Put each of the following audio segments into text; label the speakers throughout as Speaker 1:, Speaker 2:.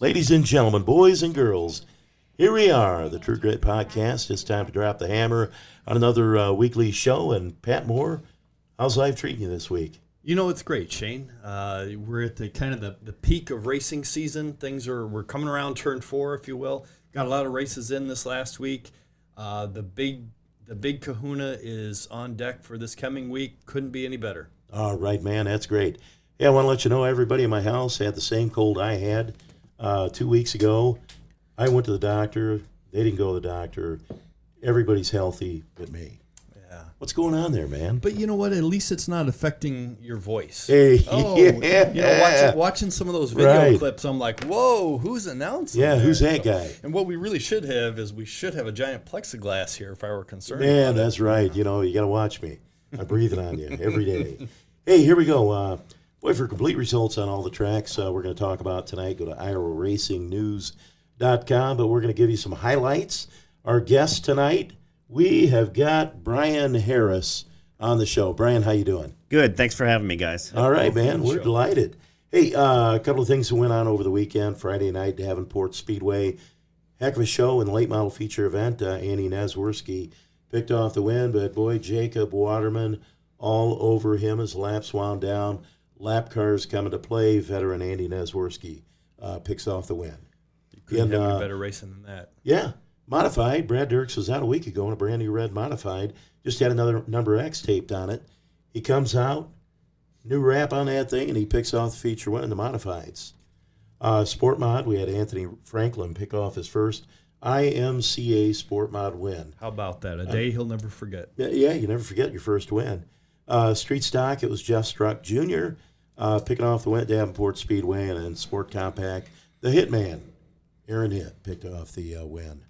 Speaker 1: Ladies and gentlemen, boys and girls, here we are, the True Grit Podcast. It's time to drop the hammer on another uh, weekly show. And Pat Moore, how's life treating you this week?
Speaker 2: You know, it's great, Shane. Uh, we're at the kind of the, the peak of racing season. Things are we're coming around turn four, if you will. Got a lot of races in this last week. Uh, the big the big Kahuna is on deck for this coming week. Couldn't be any better.
Speaker 1: All right, man, that's great. Yeah, I want to let you know everybody in my house had the same cold I had uh, two weeks ago. I went to the doctor. They didn't go to the doctor. Everybody's healthy but me.
Speaker 2: Yeah.
Speaker 1: What's going on there, man?
Speaker 2: But you know what? At least it's not affecting your voice.
Speaker 1: Hey,
Speaker 2: Oh,
Speaker 1: yeah.
Speaker 2: you know, watching, watching some of those video
Speaker 1: Right.
Speaker 2: clips, I'm like, whoa, who's announcing?
Speaker 1: Yeah, who's that guy?
Speaker 2: And what we really should have is we should have a giant plexiglass here if I were concerned.
Speaker 1: Man,
Speaker 2: about it.
Speaker 1: that's right. You know, you got to watch me. I'm breathing on you every day. Hey, here we go. Uh, boy, for complete results on all the tracks uh, we're going to talk about tonight, go to IRORacingNews.com. But we're going to give you some highlights. Our guest tonight, we have got Brian Harris on the show. Brian, how you doing?
Speaker 3: Good. Thanks for having me, guys.
Speaker 1: All right, man. We're
Speaker 2: Sure.
Speaker 1: delighted. Hey, uh, a couple of things that went on over the weekend. Friday night, Davenport Speedway. Heck of a show in the late model feature event. Uh, Andy Nezworski picked off the win, but boy, Jacob Waterman all over him as laps wound down. Lap cars coming to play. Veteran Andy Nezworski uh, picks off the win.
Speaker 2: You Couldn't
Speaker 1: And,
Speaker 2: have
Speaker 1: uh,
Speaker 2: any better racing than that.
Speaker 1: Yeah, modified. Brad Dirks was out a week ago in a brand new red modified. Just had another number X taped on it. He comes out, new wrap on that thing, and he picks off the feature one in the modifieds. Uh, Sport Mod, we had Anthony Franklin pick off his first IMCA Sport Mod win.
Speaker 2: How about that? A day he'll never forget.
Speaker 1: Yeah, yeah, you never forget your first win. Uh, Street Stock, it was Jeff Struck Jr. Uh, picking off the win at Davenport Speedway, and then Sport Compact, the Hitman, Aaron Hit, picked off the uh, win.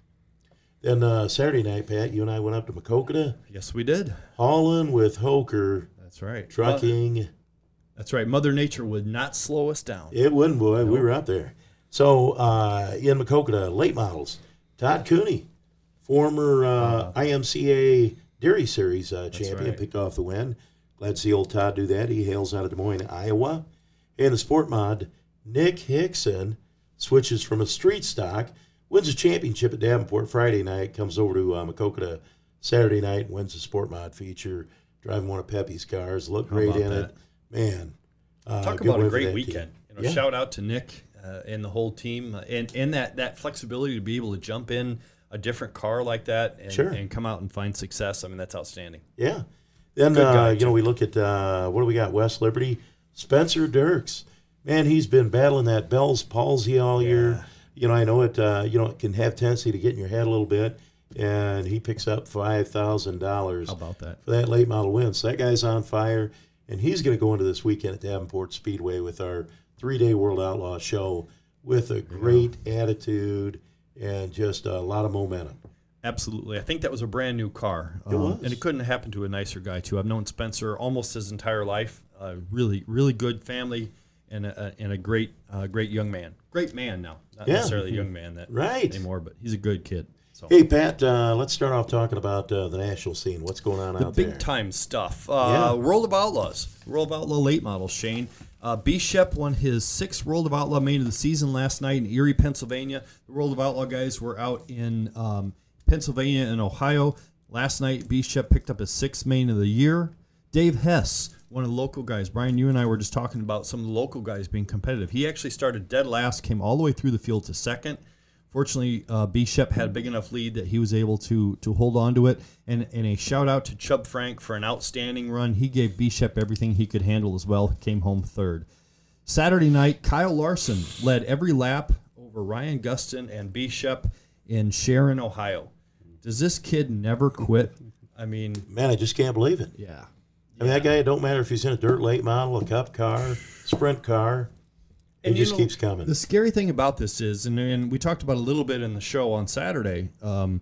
Speaker 1: Then uh, Saturday night, Pat, you and I went up to Maquoketa,
Speaker 2: Yes, we did.
Speaker 1: hauling with Hoker
Speaker 2: That's right.
Speaker 1: trucking.
Speaker 2: That's right. Mother Nature would not slow us down.
Speaker 1: It wouldn't, boy. We were up there. So uh, in Maquoketa, late models, Todd Cooney, former uh, IMCA Deery Series uh, champion,
Speaker 2: right.
Speaker 1: picked off the win. Glad to see old Todd do that. He hails out of Des Moines, Iowa. And the sport mod, Nick Hickson switches from a street stock, wins a championship at Davenport Friday night, comes over to uh, Maquoketa Saturday night, wins the sport mod feature, driving one of Pepe's cars. Looked great in
Speaker 2: that?
Speaker 1: it. Man. Uh,
Speaker 2: Talk about a great weekend. You know,
Speaker 1: Yeah.
Speaker 2: shout out to Nick uh, and the whole team, uh, and and that that flexibility to be able to jump in a different car like that and,
Speaker 1: Sure.
Speaker 2: and come out and find success. I mean, that's outstanding.
Speaker 1: Yeah. Then uh, you know we look at uh, what do we got? West Liberty, Spencer Diercks. Man, he's been battling that Bell's palsy all year. You know, I know it. Uh, you know, it can have tendency to get in your head a little bit, and he picks up five thousand dollars
Speaker 2: about that?
Speaker 1: for that late model win. So that guy's on fire, and he's going to go into this weekend at Davenport Speedway with our three-day World Outlaw show with a great attitude and just a lot of momentum.
Speaker 2: Absolutely. I think that was a brand new car.
Speaker 1: It
Speaker 2: Um. And it couldn't have happened to a nicer guy, too. I've known Spencer almost his entire life. Uh, really, really good family and a, and a great, uh, great young man. Great man now. Not
Speaker 1: Yeah.
Speaker 2: necessarily a young man that
Speaker 1: Right.
Speaker 2: anymore, but he's a good kid. So.
Speaker 1: Hey Pat, uh, let's start off talking about uh, the national scene. What's going on
Speaker 2: the
Speaker 1: out
Speaker 2: big
Speaker 1: there?
Speaker 2: time stuff.
Speaker 1: Yeah.
Speaker 2: Uh, World of Outlaws, World of Outlaw late model. Shane uh, B. Shep won his sixth World of Outlaw main of the season last night in Erie, Pennsylvania. The World of Outlaw guys were out in um, Pennsylvania and Ohio last night. B. Shep picked up his sixth main of the year. Dave Hess, one of the local guys. Brian, you and I were just talking about some of the local guys being competitive. He actually started dead last, came all the way through the field to second. Fortunately, uh, B. Shep had a big enough lead that he was able to to hold on to it. And, and a shout out to Chub Frank for an outstanding run. He gave B. Shep everything he could handle as well. Came home third. Saturday night, Kyle Larson led every lap over Ryan Gustin and B. Shep in Sharon, Ohio. Does this kid never quit? I mean,
Speaker 1: Man, I just can't believe it.
Speaker 2: yeah.
Speaker 1: I mean, that guy. It don't matter if he's in a dirt late model, a cup car, sprint car.
Speaker 2: You
Speaker 1: just
Speaker 2: know,
Speaker 1: keeps coming.
Speaker 2: The scary thing about this is, and, and we talked about a little bit in the show on Saturday. Um,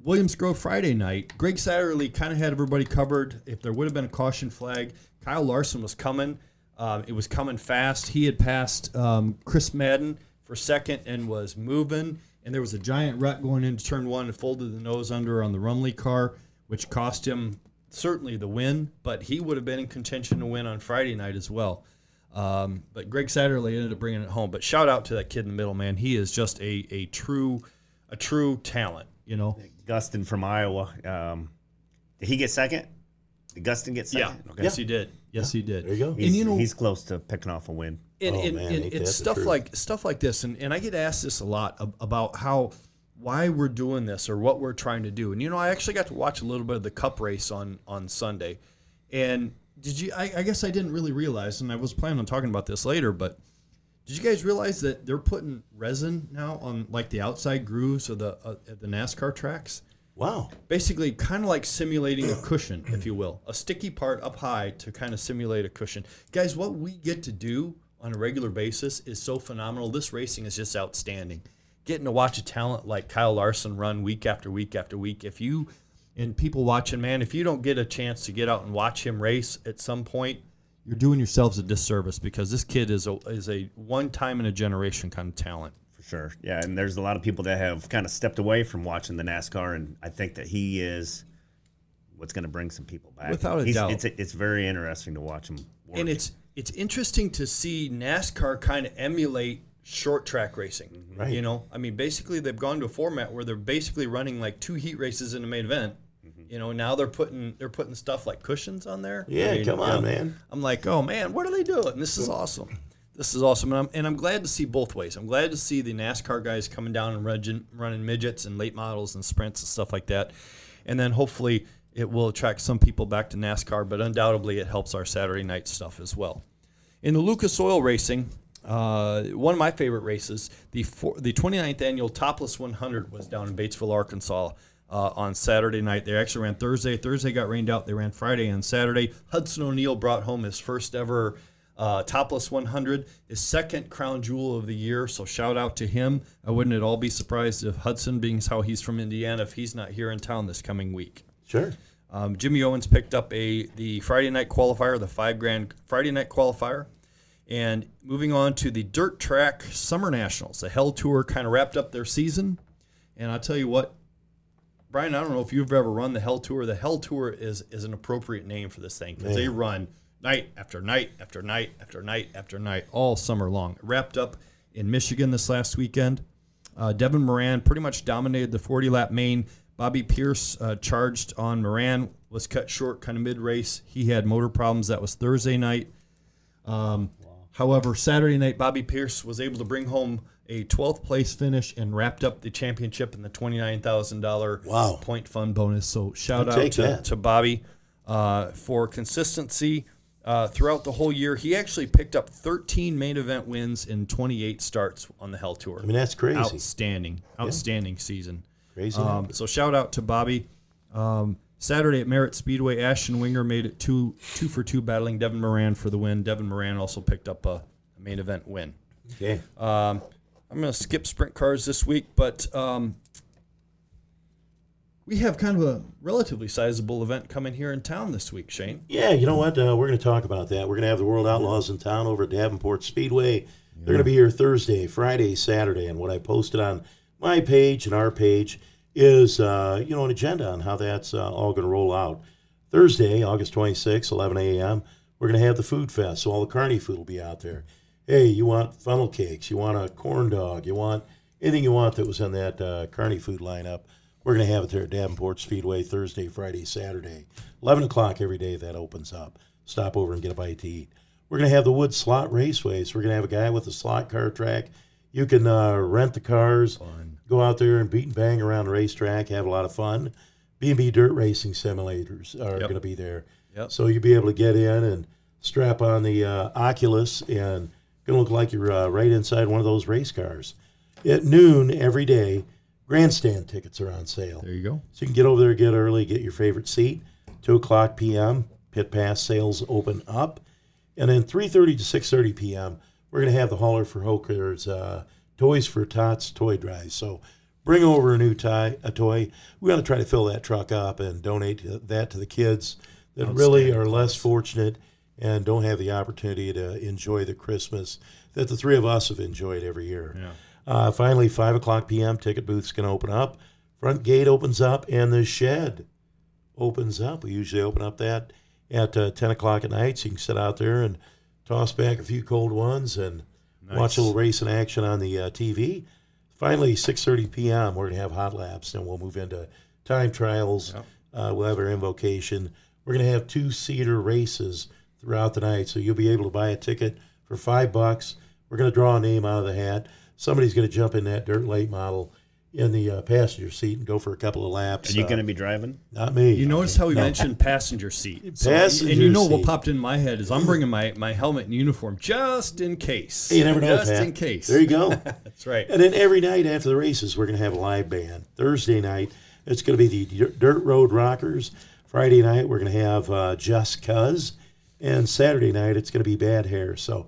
Speaker 2: Williams Grove Friday night, Greg Satterlee kind of had everybody covered. If there would have been a caution flag, Kyle Larson was coming. Um, it was coming fast. He had passed um, Chris Madden for second and was moving. And there was a giant rut going into turn one and folded the nose under on the Rumley car, which cost him certainly the win, but he would have been in contention to win on Friday night as well. Um, but Greg Satterlee ended up bringing it home. But shout out to that kid in the middle, man. He is just a, a true a true talent. You know.
Speaker 3: Gustin from Iowa. Um, did he get second? Did Gustin get
Speaker 2: Yeah.
Speaker 3: second?
Speaker 2: Yes, he did. Yes, he did.
Speaker 1: There you go.
Speaker 2: And
Speaker 3: He's,
Speaker 2: you know,
Speaker 3: he's close to picking off a win.
Speaker 2: and,
Speaker 1: Oh,
Speaker 2: and,
Speaker 1: man,
Speaker 2: and it's stuff like stuff like this and, and i get asked this a lot about how why we're doing this or what we're trying to do and you know i actually got to watch a little bit of the cup race on on sunday and did you i, I guess i didn't really realize and i was planning on talking about this later but did you guys realize that they're putting resin now on like the outside grooves of the uh, the nascar tracks
Speaker 1: Wow.
Speaker 2: basically kind of like simulating a cushion, if you will, a sticky part up high to kind of simulate a cushion. Guys, what we get to do on a regular basis is so phenomenal. This racing is just outstanding. Getting to watch a talent like Kyle Larson run week after week after week. If you and people watching, man, if you don't get a chance to get out and watch him race at some point, you're doing yourselves a disservice because this kid is a is a one time in a generation kind of talent.
Speaker 3: For sure. Yeah, and there's a lot of people that have kind of stepped away from watching the NASCAR, and I think that he is what's going to bring some people back.
Speaker 2: Without a
Speaker 3: He's-
Speaker 2: doubt.
Speaker 3: It's, it's very interesting to watch him work.
Speaker 2: and it's it's interesting to see NASCAR kind of emulate short track racing.
Speaker 1: Right.
Speaker 2: You know, I mean, basically they've gone to a format where they're basically running like two heat races in the main event. You know, now they're putting they're putting stuff like cushions on there.
Speaker 1: Yeah,
Speaker 2: I mean,
Speaker 1: come
Speaker 2: you
Speaker 1: on,
Speaker 2: know,
Speaker 1: man.
Speaker 2: I'm like, oh man, what are they doing? This is awesome. This is awesome, and I'm and I'm glad to see both ways. I'm glad to see the NASCAR guys coming down and running, running midgets and late models and sprints and stuff like that, and then hopefully it will attract some people back to NASCAR. But undoubtedly, it helps our Saturday night stuff as well. In the Lucas Oil Racing, uh, one of my favorite races, the four, the 29th annual Topless 100 was down in Batesville, Arkansas. Uh, on Saturday night, they actually ran Thursday. Thursday got rained out. They ran Friday and Saturday. Hudson O'Neal brought home his first ever uh, Topless 100, his second crown jewel of the year. So shout out to him. I wouldn't at all be surprised if Hudson, being how he's from Indiana, if he's not here in town this coming week.
Speaker 1: Sure.
Speaker 2: Um, Jimmy Owens picked up a the Friday night qualifier, the five grand Friday night qualifier, and moving on to the dirt track summer nationals. The Hell Tour kind of wrapped up their season, and I'll tell you what, Brian. I don't know if you've ever run the Hell Tour. The Hell Tour is is an appropriate name for this thing because they run night after night after night after night after night all summer long. It wrapped up in Michigan this last weekend. Uh, Devin Moran pretty much dominated the 40 lap main. Bobby Pierce uh, charged on Moran, was cut short kind of mid race. He had motor problems. That was Thursday night. Um, However, Saturday night, Bobby Pierce was able to bring home a 12th place finish and wrapped up the championship in the $29,000
Speaker 1: Wow.
Speaker 2: point fund bonus. So shout
Speaker 1: I'll
Speaker 2: out to, to Bobby uh, for consistency uh, throughout the whole year. He actually picked up 13 main event wins in 28 starts on the Hell Tour.
Speaker 1: I mean, that's crazy.
Speaker 2: Outstanding, outstanding season.
Speaker 1: Crazy.
Speaker 2: Um, so shout out to Bobby. Um, Saturday at Merritt Speedway, Ashton Winger made it two two for two, battling Devin Moran for the win. Devin Moran also picked up a, a main event win.
Speaker 1: okay.
Speaker 2: Um, I'm going to skip sprint cars this week, but um, we have kind of a relatively sizable event coming here in town this week, Shane.
Speaker 1: Yeah, you know what? Uh, we're going to talk about that. We're going to have the World Outlaws in town over at Davenport Speedway. They're going to be here Thursday, Friday, Saturday, and what I posted on my page and our page is, uh, you know, an agenda on how that's uh, all going to roll out. Thursday, August 26, 11 a.m., we're going to have the food fest, so all the carny food will be out there. Hey, you want funnel cakes? You want a corn dog? You want anything you want that was in that uh, carny food lineup? We're going to have it there at Davenport Speedway Thursday, Friday, Saturday. 11 o'clock every day that opens up. Stop over and get a bite to eat. We're going to have the Wood Slot Raceway. So we're going to have a guy with a slot car track. You can uh, rent the cars, go out there and beat and bang around the racetrack, have a lot of fun. B&B Dirt Racing Simulators are going to be there.
Speaker 2: Yep.
Speaker 1: So you'll be able to get in and strap on the uh, Oculus and going to look like you're uh, right inside one of those race cars. At noon every day, grandstand tickets are on sale.
Speaker 2: There you go.
Speaker 1: So you can get over there, get early, get your favorite seat. Two o'clock p.m. Pit pass sales open up, and then three thirty to six thirty p.m. We're going to have the hauler for Hokers, uh, Toys for Tots toy drive. So bring over a new tie, a toy. We got to try to fill that truck up and donate to- that to the kids that really are less fortunate and don't have the opportunity to enjoy the Christmas that the three of us have enjoyed every year. Uh, finally, 5 o'clock p.m., ticket booth's going to open up. Front gate opens up, and the shed opens up. We usually open up that at uh, 10 o'clock at night, so you can sit out there and toss back a few cold ones, and watch a little racing action on the uh, TV. Finally, 6:30 p.m. We're gonna have hot laps, and we'll move into time trials. Uh, we'll have our invocation. We're gonna have two seater races throughout the night, so you'll be able to buy a ticket for five bucks. We're gonna draw a name out of the hat. Somebody's gonna jump in that dirt late model in the uh, passenger seat and go for a couple of laps.
Speaker 3: Are you
Speaker 1: Uh,
Speaker 3: going to be driving?
Speaker 1: Not me.
Speaker 2: You notice how we mentioned passenger seat. So-
Speaker 1: Passenger
Speaker 2: and you know what popped in my head is I'm bringing my, my helmet and uniform just in case.
Speaker 1: You never know,
Speaker 2: Just
Speaker 1: Pat.
Speaker 2: in case.
Speaker 1: There you go.
Speaker 2: That's right.
Speaker 1: And then every night after the races, we're going to have a live band. Thursday night, it's going to be the Dirt Road Rockers. Friday night, we're going to have uh, Just Cuz. And Saturday night, it's going to be Bad Hair. So,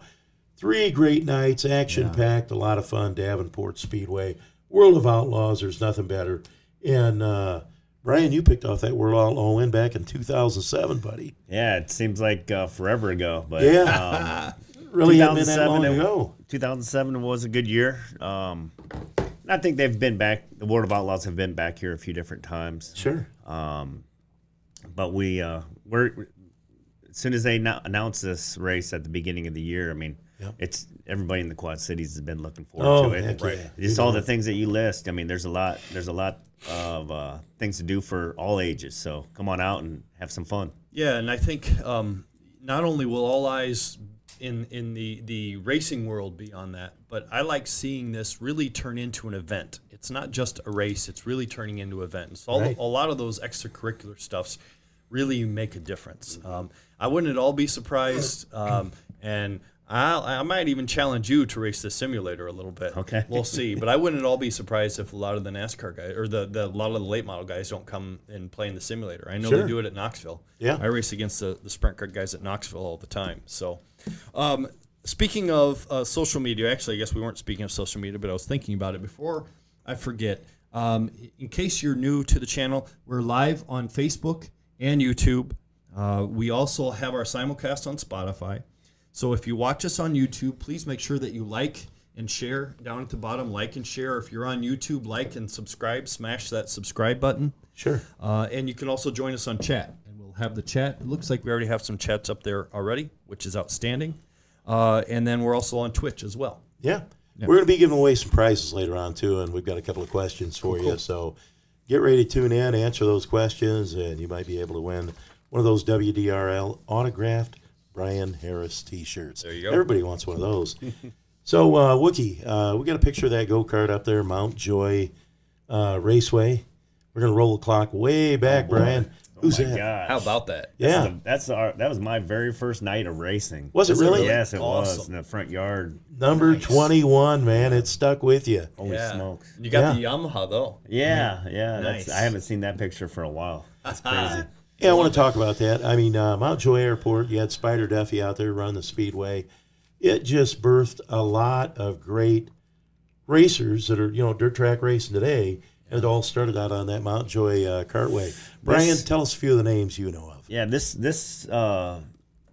Speaker 1: three great nights, action packed, a lot of fun. Davenport Speedway, World of Outlaws, there's nothing better. And uh, Brian, you picked off that World Outlaw win back in 2007, buddy.
Speaker 3: Yeah, it seems like uh, forever ago, but
Speaker 1: Yeah.
Speaker 3: um,
Speaker 1: Really hasn't been that long
Speaker 3: it-
Speaker 1: ago.
Speaker 3: 2007 was a good year. Um, and I think they've been back. The World of Outlaws have been back here a few different times.
Speaker 1: Sure.
Speaker 3: Um, but we uh, we're as soon as they no- announced this race at the beginning of the year, I mean,
Speaker 1: Yep.
Speaker 3: it's everybody in the Quad Cities has been looking forward
Speaker 1: Oh,
Speaker 3: to it.
Speaker 1: heck
Speaker 3: right.
Speaker 1: yeah.
Speaker 3: Just all the things that you list. I mean, there's a lot. There's a lot of uh, things to do for all ages. So come on out and have some fun.
Speaker 2: Yeah, and I think um, not only will all eyes in in the the racing world be on that, but I like seeing this really turn into an event. It's not just a race; it's really turning into an event. And so all,
Speaker 1: Right.
Speaker 2: a lot of those extracurricular stuffs really make a difference. Um, I wouldn't at all be surprised, um, and. I, I might even challenge you to race the simulator a little bit.
Speaker 3: Okay.
Speaker 2: we'll see. But I wouldn't at all be surprised if a lot of the NASCAR guys or the, the a lot of the late model guys don't come and play in the simulator. I know
Speaker 1: Sure.
Speaker 2: they do it at Knoxville.
Speaker 1: Yeah.
Speaker 2: I race against the, the sprint car guys at Knoxville all the time. So, um, speaking of uh, social media, actually, I guess we weren't speaking of social media, but I was thinking about it before I forget. Um, in case you're new to the channel, we're live on Facebook and YouTube. Uh, we also have our simulcast on Spotify. So if you watch us on YouTube, please make sure that you like and share down at the bottom. Like and share. If you're on YouTube, like and subscribe. Smash that subscribe button.
Speaker 1: Sure.
Speaker 2: Uh, and you can also join us on chat, and we'll have the chat. It looks like we already have some chats up there already, which is outstanding. Uh, and then we're also on Twitch as well.
Speaker 1: Yeah. We're going to be giving away some prizes later on, too, and we've got a couple of questions for you. So get ready to tune in, answer those questions, and you might be able to win one of those WDRL autographed Brian Harris t shirts. There
Speaker 2: you go.
Speaker 1: Everybody wants one of those. so, uh, Wookie, uh, we got a picture of that go kart up there, Mount Joy uh, Raceway. We're going to roll the clock way back, Brian. Who's
Speaker 3: oh my
Speaker 1: that?
Speaker 3: gosh.
Speaker 2: How about that?
Speaker 1: Yeah.
Speaker 3: That's, the, that's our, that was my very first night of racing.
Speaker 1: Was it really?
Speaker 2: really?
Speaker 3: Yes, it was in the front yard.
Speaker 1: Number
Speaker 2: Nice.
Speaker 1: 21, man. It stuck with you.
Speaker 3: Holy smokes!
Speaker 2: You got the Yamaha though.
Speaker 3: Yeah, yeah.
Speaker 2: Nice.
Speaker 3: That's, I haven't seen that picture for a while. That's crazy.
Speaker 1: Yeah, I want to talk about that. I mean, uh, Mount Joy Airport, you had Spider Duffy out there running the speedway. It just birthed a lot of great racers that are, you know, dirt track racing today. And it all started out on that Mount Joy uh, cartway. Brian,
Speaker 3: This-
Speaker 1: tell us a few of the names you know of.
Speaker 3: Yeah, this this uh,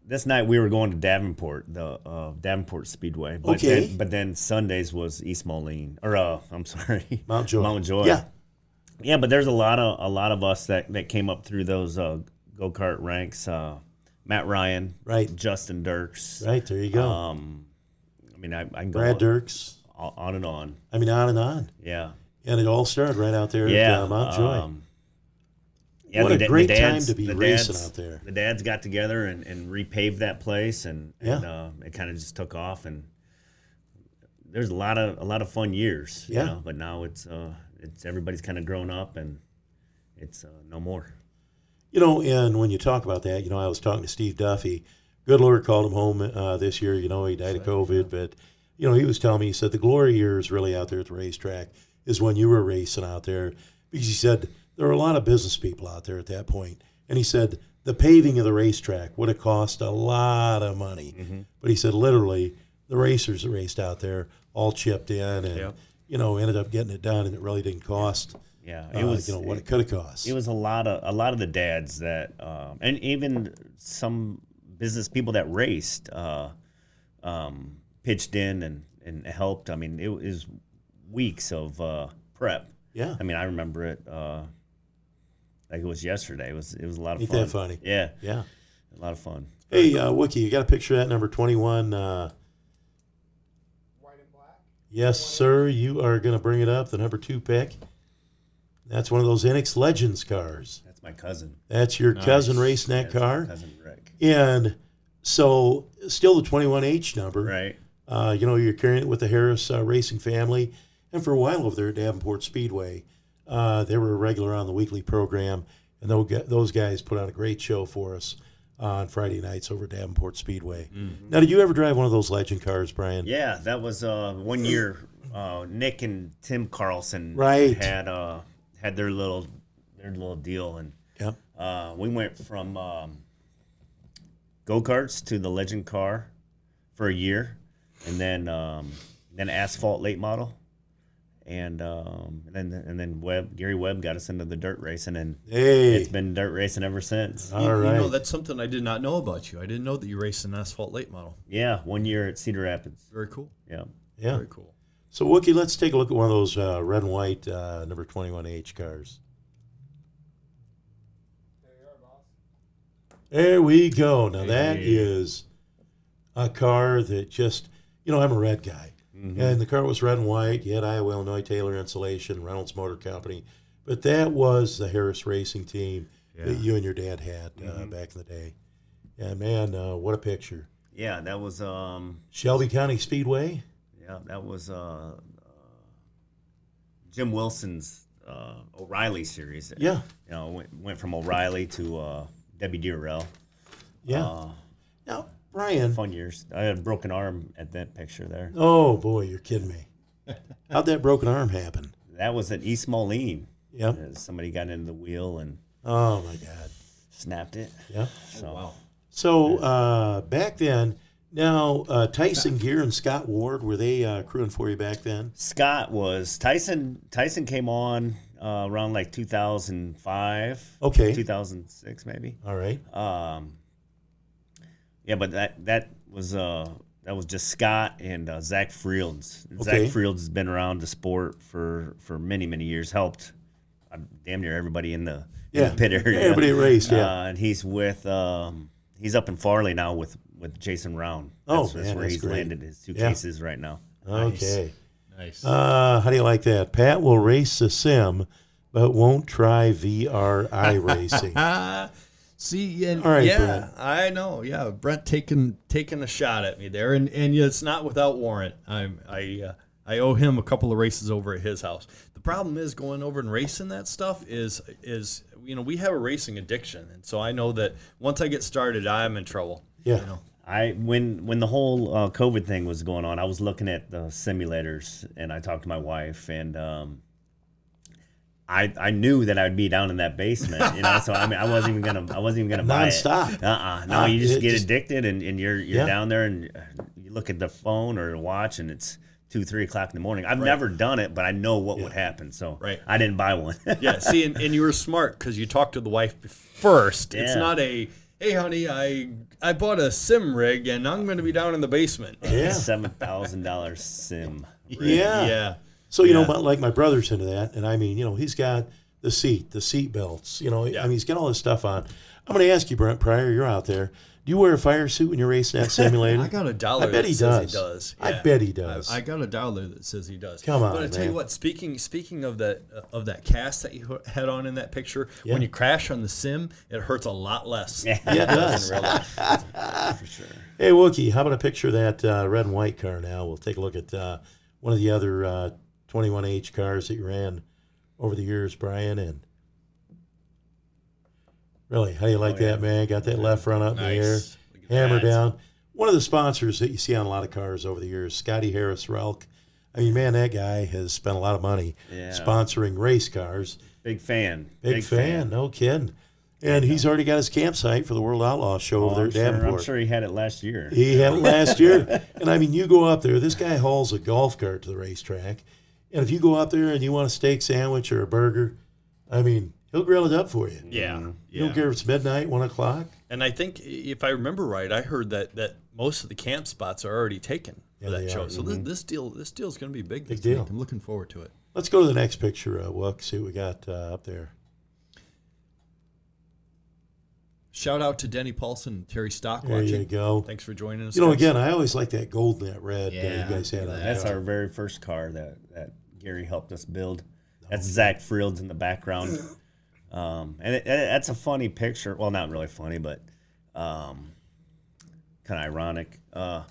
Speaker 3: this night we were going to Davenport, the uh, Davenport Speedway. But
Speaker 1: Okay.
Speaker 3: Then, but then Sundays was East Moline, or uh, I'm sorry,
Speaker 1: Mount Joy.
Speaker 3: Mount Joy.
Speaker 1: Yeah.
Speaker 3: Yeah. But there's a lot of a lot of us that that came up through those uh, go kart ranks. Uh, Matt Ryan,
Speaker 1: Right.
Speaker 3: Justin Diercks.
Speaker 1: Right, there you go.
Speaker 3: Um, I mean, I, I can go
Speaker 1: Brad
Speaker 3: on,
Speaker 1: Dirks.
Speaker 3: on and on.
Speaker 1: I mean, on and on.
Speaker 3: Yeah.
Speaker 1: And it all started right out there
Speaker 3: yeah,
Speaker 1: at uh, Mount Joy.
Speaker 3: um, yeah,
Speaker 1: What a
Speaker 3: da-
Speaker 1: great time
Speaker 3: dads-
Speaker 1: to be
Speaker 3: the
Speaker 1: racing
Speaker 3: dads-
Speaker 1: out there.
Speaker 3: The dads got together and, and repaved that place, and, and
Speaker 1: Yeah.
Speaker 3: uh, it kind of just took off. And there's a lot of a lot of fun years,
Speaker 1: Yeah.
Speaker 3: you know. But now it's uh, it's everybody's kind of grown up, and it's uh, no more.
Speaker 1: You know, and when you talk about that, you know, I was talking to Steve Duffy. Good Lord called him home uh, this year. You know, he died of COVID, but you know, he was telling me he said the glory years really out there at the racetrack is when you were racing out there because he said there were a lot of business people out there at that point, and he said the paving of the racetrack would have cost a lot of money, but he said literally the racers that raced out there all chipped in and
Speaker 2: Yep.
Speaker 1: You know ended up getting it done, and it really didn't cost.
Speaker 3: Yeah,
Speaker 1: uh,
Speaker 3: it was
Speaker 1: you know what it could have cost.
Speaker 3: it was a lot of a lot of the dads that um, and even some business people that raced uh, um, pitched in and, and helped. I mean, it was weeks of uh, prep.
Speaker 1: yeah,
Speaker 3: I mean, I remember it uh, like it was yesterday. It was it was a lot of
Speaker 1: Ain't
Speaker 3: fun.
Speaker 1: that funny?
Speaker 3: Yeah,
Speaker 1: yeah.
Speaker 3: a lot of fun.
Speaker 1: Hey, uh, Wookie, you got a picture of that number 21? Uh,
Speaker 4: White and black.
Speaker 1: Yes, sir. You are going to bring it up, the number two pick. That's one of those NX Legends cars.
Speaker 3: That's my cousin.
Speaker 1: That's your
Speaker 2: Nice.
Speaker 1: cousin racing that
Speaker 3: That's my
Speaker 1: car.
Speaker 3: cousin Rick.
Speaker 1: And so, still the 21H number.
Speaker 3: Right.
Speaker 1: Uh, you know, you're carrying it with the Harris uh, Racing family. And for a while over there at Davenport Speedway, uh, they were a regular on the weekly program. And those those guys put on a great show for us on Friday nights over at Davenport Speedway. Now, did you ever drive one of those legend cars, Brian?
Speaker 3: Yeah, that was uh, one year. Uh, Nick and Tim Carlson
Speaker 1: Right.
Speaker 3: had uh, had their little their little deal, and
Speaker 1: Yep.
Speaker 3: uh, we went from um, go karts to the legend car for a year, and then um, then asphalt late model, and um, and then and then Webb Gary Webb got us into the dirt racing, and
Speaker 1: Hey.
Speaker 3: it's been dirt racing ever since.
Speaker 1: All
Speaker 2: you, you know, that's something I did not know about you. I didn't know that you raced an asphalt late model.
Speaker 3: Yeah, one year at Cedar Rapids.
Speaker 2: Very cool.
Speaker 3: Yeah.
Speaker 1: yeah.
Speaker 2: Very cool.
Speaker 1: So, Wookie, let's take a look at one of those uh, red and white uh, number 21H cars.
Speaker 4: There you are, boss.
Speaker 1: There we go. Now, that
Speaker 3: Hey.
Speaker 1: is a car that just, you know, I'm a red guy. And the car was red and white. You had Iowa, Illinois, Taylor Insulation, Reynolds Motor Company. But that was the Harris Racing team that you and your dad had uh, back in the day. Yeah, man, uh, what a picture.
Speaker 3: Yeah, that was um,
Speaker 1: Shelby County Speedway.
Speaker 3: Yeah, that was uh, uh, Jim Wilson's uh, O'Reilly series.
Speaker 1: Yeah,
Speaker 3: You know, went, went from O'Reilly to uh, WDRL.
Speaker 1: yeah.
Speaker 3: Uh,
Speaker 1: now, Brian.
Speaker 3: fun years. I had a broken arm at that picture there.
Speaker 1: Oh, boy, you're kidding me. How'd that broken arm happen?
Speaker 3: That was at East Moline.
Speaker 1: Yep.
Speaker 3: Uh, Somebody got into the wheel and
Speaker 1: Oh, my God.
Speaker 3: snapped it.
Speaker 1: Yep.
Speaker 3: So
Speaker 2: Wow.
Speaker 1: So uh, back then, now uh, Tyson Gear and Scott Ward were they uh, crewing for you back then?
Speaker 3: Scott was Tyson. Tyson came on uh, around like 2005.
Speaker 1: Okay.
Speaker 3: 2006 maybe.
Speaker 1: All right.
Speaker 3: Um, yeah, but that that was uh that was just Scott and uh, Zach Fields.
Speaker 1: Okay.
Speaker 3: Zach Fields has been around the sport for for many many years. Helped uh, damn near everybody in the, in the pit area.
Speaker 1: Everybody raced, yeah.
Speaker 3: Uh, and he's with um he's up in Farley now with with Jason Rauen.
Speaker 1: Oh,
Speaker 3: that's, that's
Speaker 1: man,
Speaker 3: where
Speaker 1: that's
Speaker 3: he's
Speaker 1: great.
Speaker 3: landed his two
Speaker 1: Yeah.
Speaker 3: cases right now.
Speaker 1: Okay.
Speaker 2: Nice.
Speaker 1: Uh, how do you like that? Pat will race the sim, but won't try VRI racing.
Speaker 2: See, and
Speaker 1: All right,
Speaker 2: yeah,
Speaker 1: Brent.
Speaker 2: I know. Yeah, Brent taking taking a shot at me there, and and it's not without warrant. I'm I uh, I owe him a couple of races over at his house. The problem is going over and racing that stuff is is you know we have a racing addiction, and so I know that once I get started, I'm in trouble.
Speaker 1: Yeah.
Speaker 2: You know.
Speaker 3: I when when the whole uh, COVID thing was going on, I was looking at the simulators, and I talked to my wife, and um, I I knew that I'd be down in that basement, you know. so I mean, I wasn't even gonna I wasn't even gonna buy
Speaker 1: Nonstop.
Speaker 3: it. Uh uh No,
Speaker 1: Ah,
Speaker 3: you just get
Speaker 1: just-
Speaker 3: addicted, and, and you're you're
Speaker 1: Yeah.
Speaker 3: down there, and uh, you look at the phone or watch, and it's two three o'clock in the morning. I've never done it, but I know what would happen, so
Speaker 2: Right.
Speaker 3: I didn't buy one.
Speaker 2: Yeah. See, and, and you were smart because you talked to the wife first. It's not a hey, honey, I I bought a sim rig and I'm going to be down in the basement.
Speaker 1: Yeah.
Speaker 3: Seven thousand dollars sim.
Speaker 1: Yeah.
Speaker 2: Yeah.
Speaker 1: So you know,
Speaker 2: Yeah.
Speaker 1: my, like my brother's into that, and I mean, you know, he's got the seat, the seat belts. You know, I mean, he's got all this stuff on. I'm going to ask you, Brent Pryor. You're out there. Do you wear a fire suit when you're racing that simulator?
Speaker 2: I got a dollar.
Speaker 1: I bet
Speaker 2: that
Speaker 1: he
Speaker 2: says
Speaker 1: does.
Speaker 2: He does.
Speaker 1: I bet he does.
Speaker 2: I, I got a dollar that says he does.
Speaker 1: Come on,
Speaker 2: But I tell
Speaker 1: man.
Speaker 2: you what, speaking speaking of that uh, of that cast that you had on in that picture,
Speaker 1: Yeah.
Speaker 2: when you crash on the sim, it hurts a lot less.
Speaker 3: Yeah.
Speaker 1: Yeah, it does.
Speaker 2: in real life.
Speaker 3: for sure.
Speaker 1: Hey, Wookie, how about a picture of that uh, red and white car now? We'll take a look at uh, one of the other uh, 21H cars that you ran over the years, Brian. And really, how do you oh, like
Speaker 3: Oh, yeah.
Speaker 1: that, man? Got that left front up in the air,
Speaker 2: Nice.
Speaker 1: Hammer
Speaker 2: that.
Speaker 1: down. One of the sponsors that you see on a lot of cars over the years, Scotty Harris Relk. I mean, man, that guy has spent a lot of money
Speaker 3: Yeah.
Speaker 1: sponsoring race cars.
Speaker 3: Big fan.
Speaker 1: Big, fan, no kidding. And he's already got his campsite for the World Outlaw show
Speaker 3: Oh,
Speaker 1: over there at
Speaker 3: sure,
Speaker 1: Davenport.
Speaker 3: I'm sure he had it last year.
Speaker 1: He had it last year. And I mean, you go up there, this guy hauls a golf cart to the racetrack. And if you go up there and you want a steak sandwich or a burger, I mean, he'll grill it up for you.
Speaker 2: Yeah.
Speaker 1: You
Speaker 2: yeah.
Speaker 1: don't care if it's midnight, one o'clock.
Speaker 2: And I think if I remember right, I heard that that most of the camp spots are already taken for
Speaker 1: Yeah,
Speaker 2: that show.
Speaker 1: are.
Speaker 2: So this, this deal this deal is going to be big.
Speaker 1: Big
Speaker 2: this week.
Speaker 1: deal.
Speaker 2: I'm looking forward to it.
Speaker 1: Let's go to the next picture, uh, Wook, see what we got uh, up there.
Speaker 2: Shout out to Denny Paulson and Terry Stock
Speaker 1: There
Speaker 2: watching.
Speaker 1: you go.
Speaker 2: Thanks for joining us.
Speaker 1: You know,
Speaker 2: guys.
Speaker 1: again, I always like that gold that red uh,
Speaker 2: Yeah,
Speaker 1: you guys had on.
Speaker 3: That's our very first car that, that Gary helped us build. That's Zach Fields in the background. Um, and it, it- that's a funny picture. Well, not really funny, but um, kind of ironic. Uh,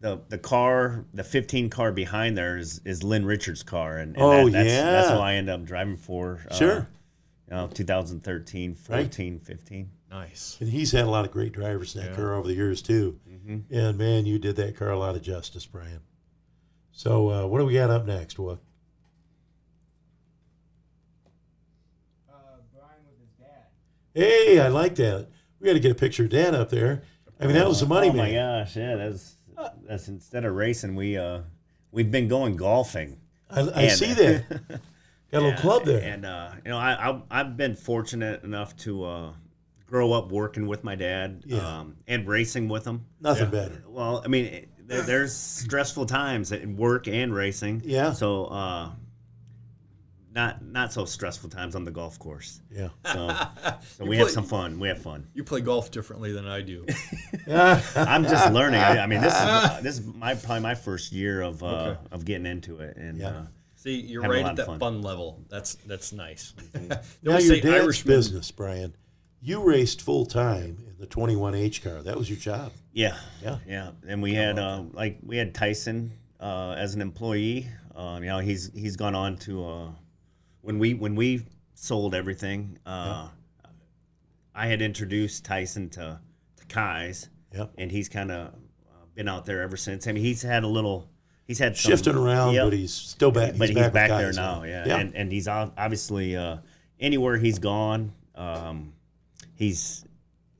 Speaker 3: the the car, the 15 car behind there is, is Lynn Richards' car, and, and
Speaker 1: Oh,
Speaker 3: that, that's, that's who I ended up driving for. Uh,
Speaker 1: Sure.
Speaker 3: You know, 2013, 14, 15.
Speaker 2: Nice.
Speaker 1: And he's had a lot of great drivers in that car over the years too.
Speaker 3: Mm-hmm.
Speaker 1: And man, you did that car a lot of justice, Brian. So uh, what do we got up next? What?
Speaker 4: Uh, Brian with his dad.
Speaker 1: Hey, I like that. We got to get a picture of Dad up there. I mean, that was the money
Speaker 3: oh my gosh, yeah, that's that's instead of racing, we uh we've been going golfing.
Speaker 1: I, I
Speaker 3: And-
Speaker 1: see that. Got a little club there.
Speaker 3: And uh, you know, I, I I've been fortunate enough to uh, grow up working with my dad
Speaker 1: Yeah.
Speaker 3: um, and racing with him.
Speaker 1: Nothing better.
Speaker 3: Well, I mean, it- there's stressful times at work and racing.
Speaker 1: Yeah.
Speaker 3: So, uh, not not so stressful times on the golf course.
Speaker 1: Yeah.
Speaker 3: So, so
Speaker 2: You
Speaker 3: we have some fun. We have fun.
Speaker 2: You play golf differently than I do.
Speaker 3: I'm just learning. I, I mean, this is this is my probably my first year of uh,
Speaker 2: Okay.
Speaker 3: of getting into it, and
Speaker 1: Yeah.
Speaker 3: uh,
Speaker 2: See, you're right at that
Speaker 3: fun.
Speaker 2: fun. level. That's that's nice. They
Speaker 1: now
Speaker 2: always
Speaker 1: your
Speaker 2: say
Speaker 1: dad's
Speaker 2: Irishmen-
Speaker 1: business, Brian. You raced full time in the 21H car. That was your job.
Speaker 3: Yeah,
Speaker 1: Yeah.
Speaker 3: yeah. And we had uh, like we had Tyson uh, as an employee. Uh, you know, he's he's gone on to uh, when we when we sold everything. Uh, I had introduced Tyson to to Kai's,
Speaker 1: Yep.
Speaker 3: and he's kind of uh, been out there ever since. I mean, he's had a little. He's had some,
Speaker 1: Shifting around,
Speaker 3: Yep.
Speaker 1: but he's still back.
Speaker 3: but he's
Speaker 1: back,
Speaker 3: back, there now. Yeah,
Speaker 1: Yeah.
Speaker 3: and and he's obviously uh, anywhere he's gone, um, he's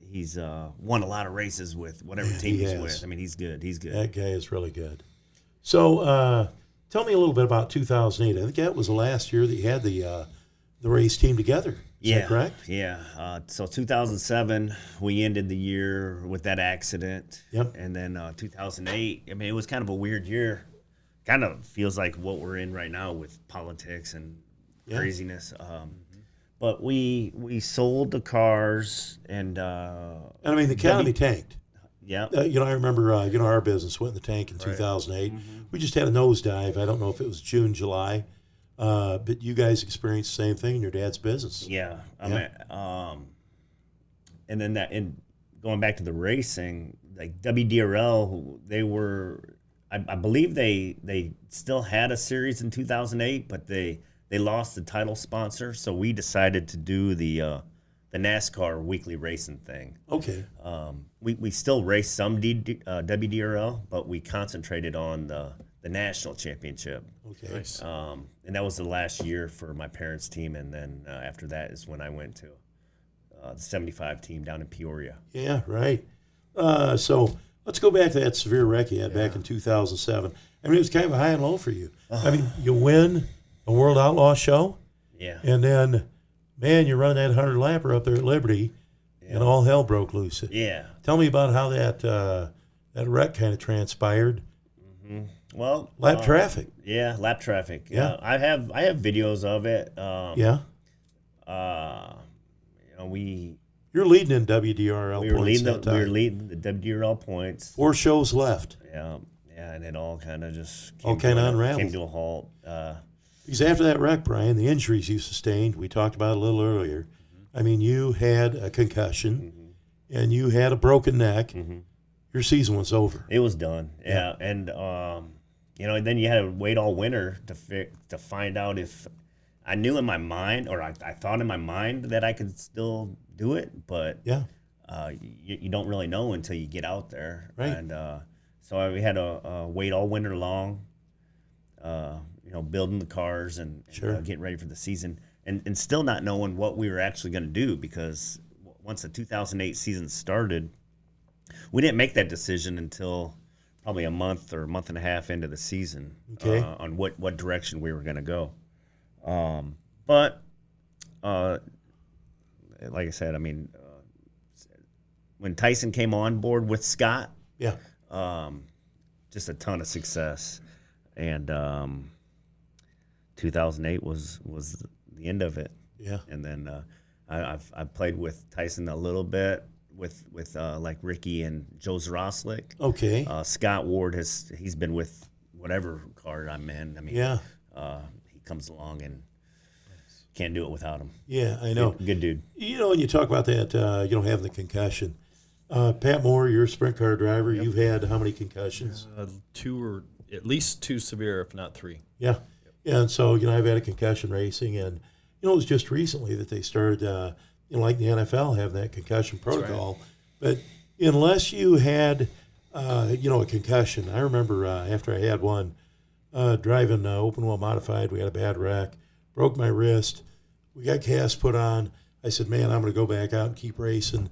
Speaker 3: he's uh, won a lot of races with whatever
Speaker 1: Yeah,
Speaker 3: team
Speaker 1: he
Speaker 3: he's
Speaker 1: has.
Speaker 3: with. I mean, he's good. He's good.
Speaker 1: That guy is really good. So, uh, tell me a little bit about 2008. I think that was the last year that you had the uh, the race team together. Is
Speaker 3: yeah,
Speaker 1: that correct?
Speaker 3: Yeah. Uh, so 2007, we ended the year with that accident.
Speaker 1: Yep.
Speaker 3: And then uh, 2008, I mean, it was kind of a weird year. Kind of feels like what we're in right now with politics and
Speaker 1: Yeah.
Speaker 3: craziness. Um, but we we sold the cars and uh,
Speaker 1: And I mean, the economy tanked.
Speaker 3: Yeah,
Speaker 1: Uh, you know, I remember, uh, you know, our business went in the tank in 2008.
Speaker 3: Mm-hmm.
Speaker 1: We just had a nosedive. I don't know if it was June, July, uh, but you guys experienced the same thing in your dad's business.
Speaker 3: Yeah, I
Speaker 1: Yeah.
Speaker 3: mean, um, and then that, and going back to the racing, like WDRL, they were, I, I believe they they still had a series in 2008, but they they lost the title sponsor, so we decided to do the uh, the NASCAR weekly racing thing.
Speaker 1: Okay.
Speaker 3: Um, we, we still race some D, uh, WDRL, but we concentrated on the the national championship.
Speaker 1: Okay.
Speaker 2: Nice.
Speaker 3: Um, and that was the last year for my parents' team, and then uh, after that is when I went to uh, the '75 team down in Peoria.
Speaker 1: Yeah, right. Uh, so let's go back to that severe wreck you had back in 2007. I mean, it was kind of a high and low for you. I mean, you win a World Outlaw show,
Speaker 3: Yeah,
Speaker 1: and then, man, you run that 100 lapper up there at Liberty, and all hell broke loose.
Speaker 3: yeah.
Speaker 1: Tell me about how that uh, that wreck kind of transpired.
Speaker 3: Well,
Speaker 1: Lap
Speaker 3: uh,
Speaker 1: traffic.
Speaker 3: Yeah, lap traffic.
Speaker 1: Yeah.
Speaker 3: Yeah, I have I have videos of it. Um,
Speaker 1: Yeah.
Speaker 3: Uh, you know, we
Speaker 1: You're leading in WDRL
Speaker 3: we were
Speaker 1: points
Speaker 3: leading the we were leading the WDRL points.
Speaker 1: Four shows left.
Speaker 3: Yeah, yeah, and it all kind of just
Speaker 1: All kinda
Speaker 3: a-
Speaker 1: unraveled.
Speaker 3: Came to a halt. Uh,
Speaker 1: Because after that wreck, Brian, the injuries you sustained, we talked about a little earlier.
Speaker 3: Mm-hmm.
Speaker 1: I mean, you had a concussion and you had a broken neck.
Speaker 3: Mm-hmm.
Speaker 1: Your season was over.
Speaker 3: It was done. Yeah, and um, you know, and then you had to wait all winter to fi- to find out if I knew in my mind, or I, I thought in my mind that I could still do it, but
Speaker 1: Yeah.
Speaker 3: uh, you, you don't really know until you get out there.
Speaker 1: Right.
Speaker 3: And uh, so we had to uh, wait all winter long, uh, you know, building the cars and, and,
Speaker 1: Sure.
Speaker 3: uh, getting ready for the season, and, and still not knowing what we were actually going to do because once the 2008 season started, we didn't make that decision until probably a month or a month and a half into the season
Speaker 1: Okay.
Speaker 3: uh, on what, what direction we were going to go. Um, but uh, like I said, I mean, uh, when Tyson came on board with Scott,
Speaker 1: Yeah.
Speaker 3: um, just a ton of success, and um, 2008 was was the end of it.
Speaker 1: Yeah.
Speaker 3: And then uh, I, I've I played with Tyson a little bit with with uh, like Ricky and Joe Zrostlik.
Speaker 1: Okay.
Speaker 3: Uh, Scott Ward has he's been with whatever car I'm in. I mean,
Speaker 1: yeah.
Speaker 3: uh, he comes along and can't do it without him.
Speaker 1: Yeah, I know.
Speaker 3: Good, good dude.
Speaker 1: You know, when you talk about that, uh, you know, having the concussion. Uh, Pat Moore, you're a sprint car driver. You've had how many concussions?
Speaker 2: Uh, two or at least two severe, if not three.
Speaker 1: Yeah. And so, you know, I've had a concussion racing, and, you know, it was just recently that they started, uh, you know, like the NFL, having that concussion protocol. But unless you had, uh, you know, a concussion, I remember uh, after I had one uh, driving uh, open wheel modified, we had a bad wreck, broke my wrist. We got cast put on. I said, man, I'm going to go back out and keep racing.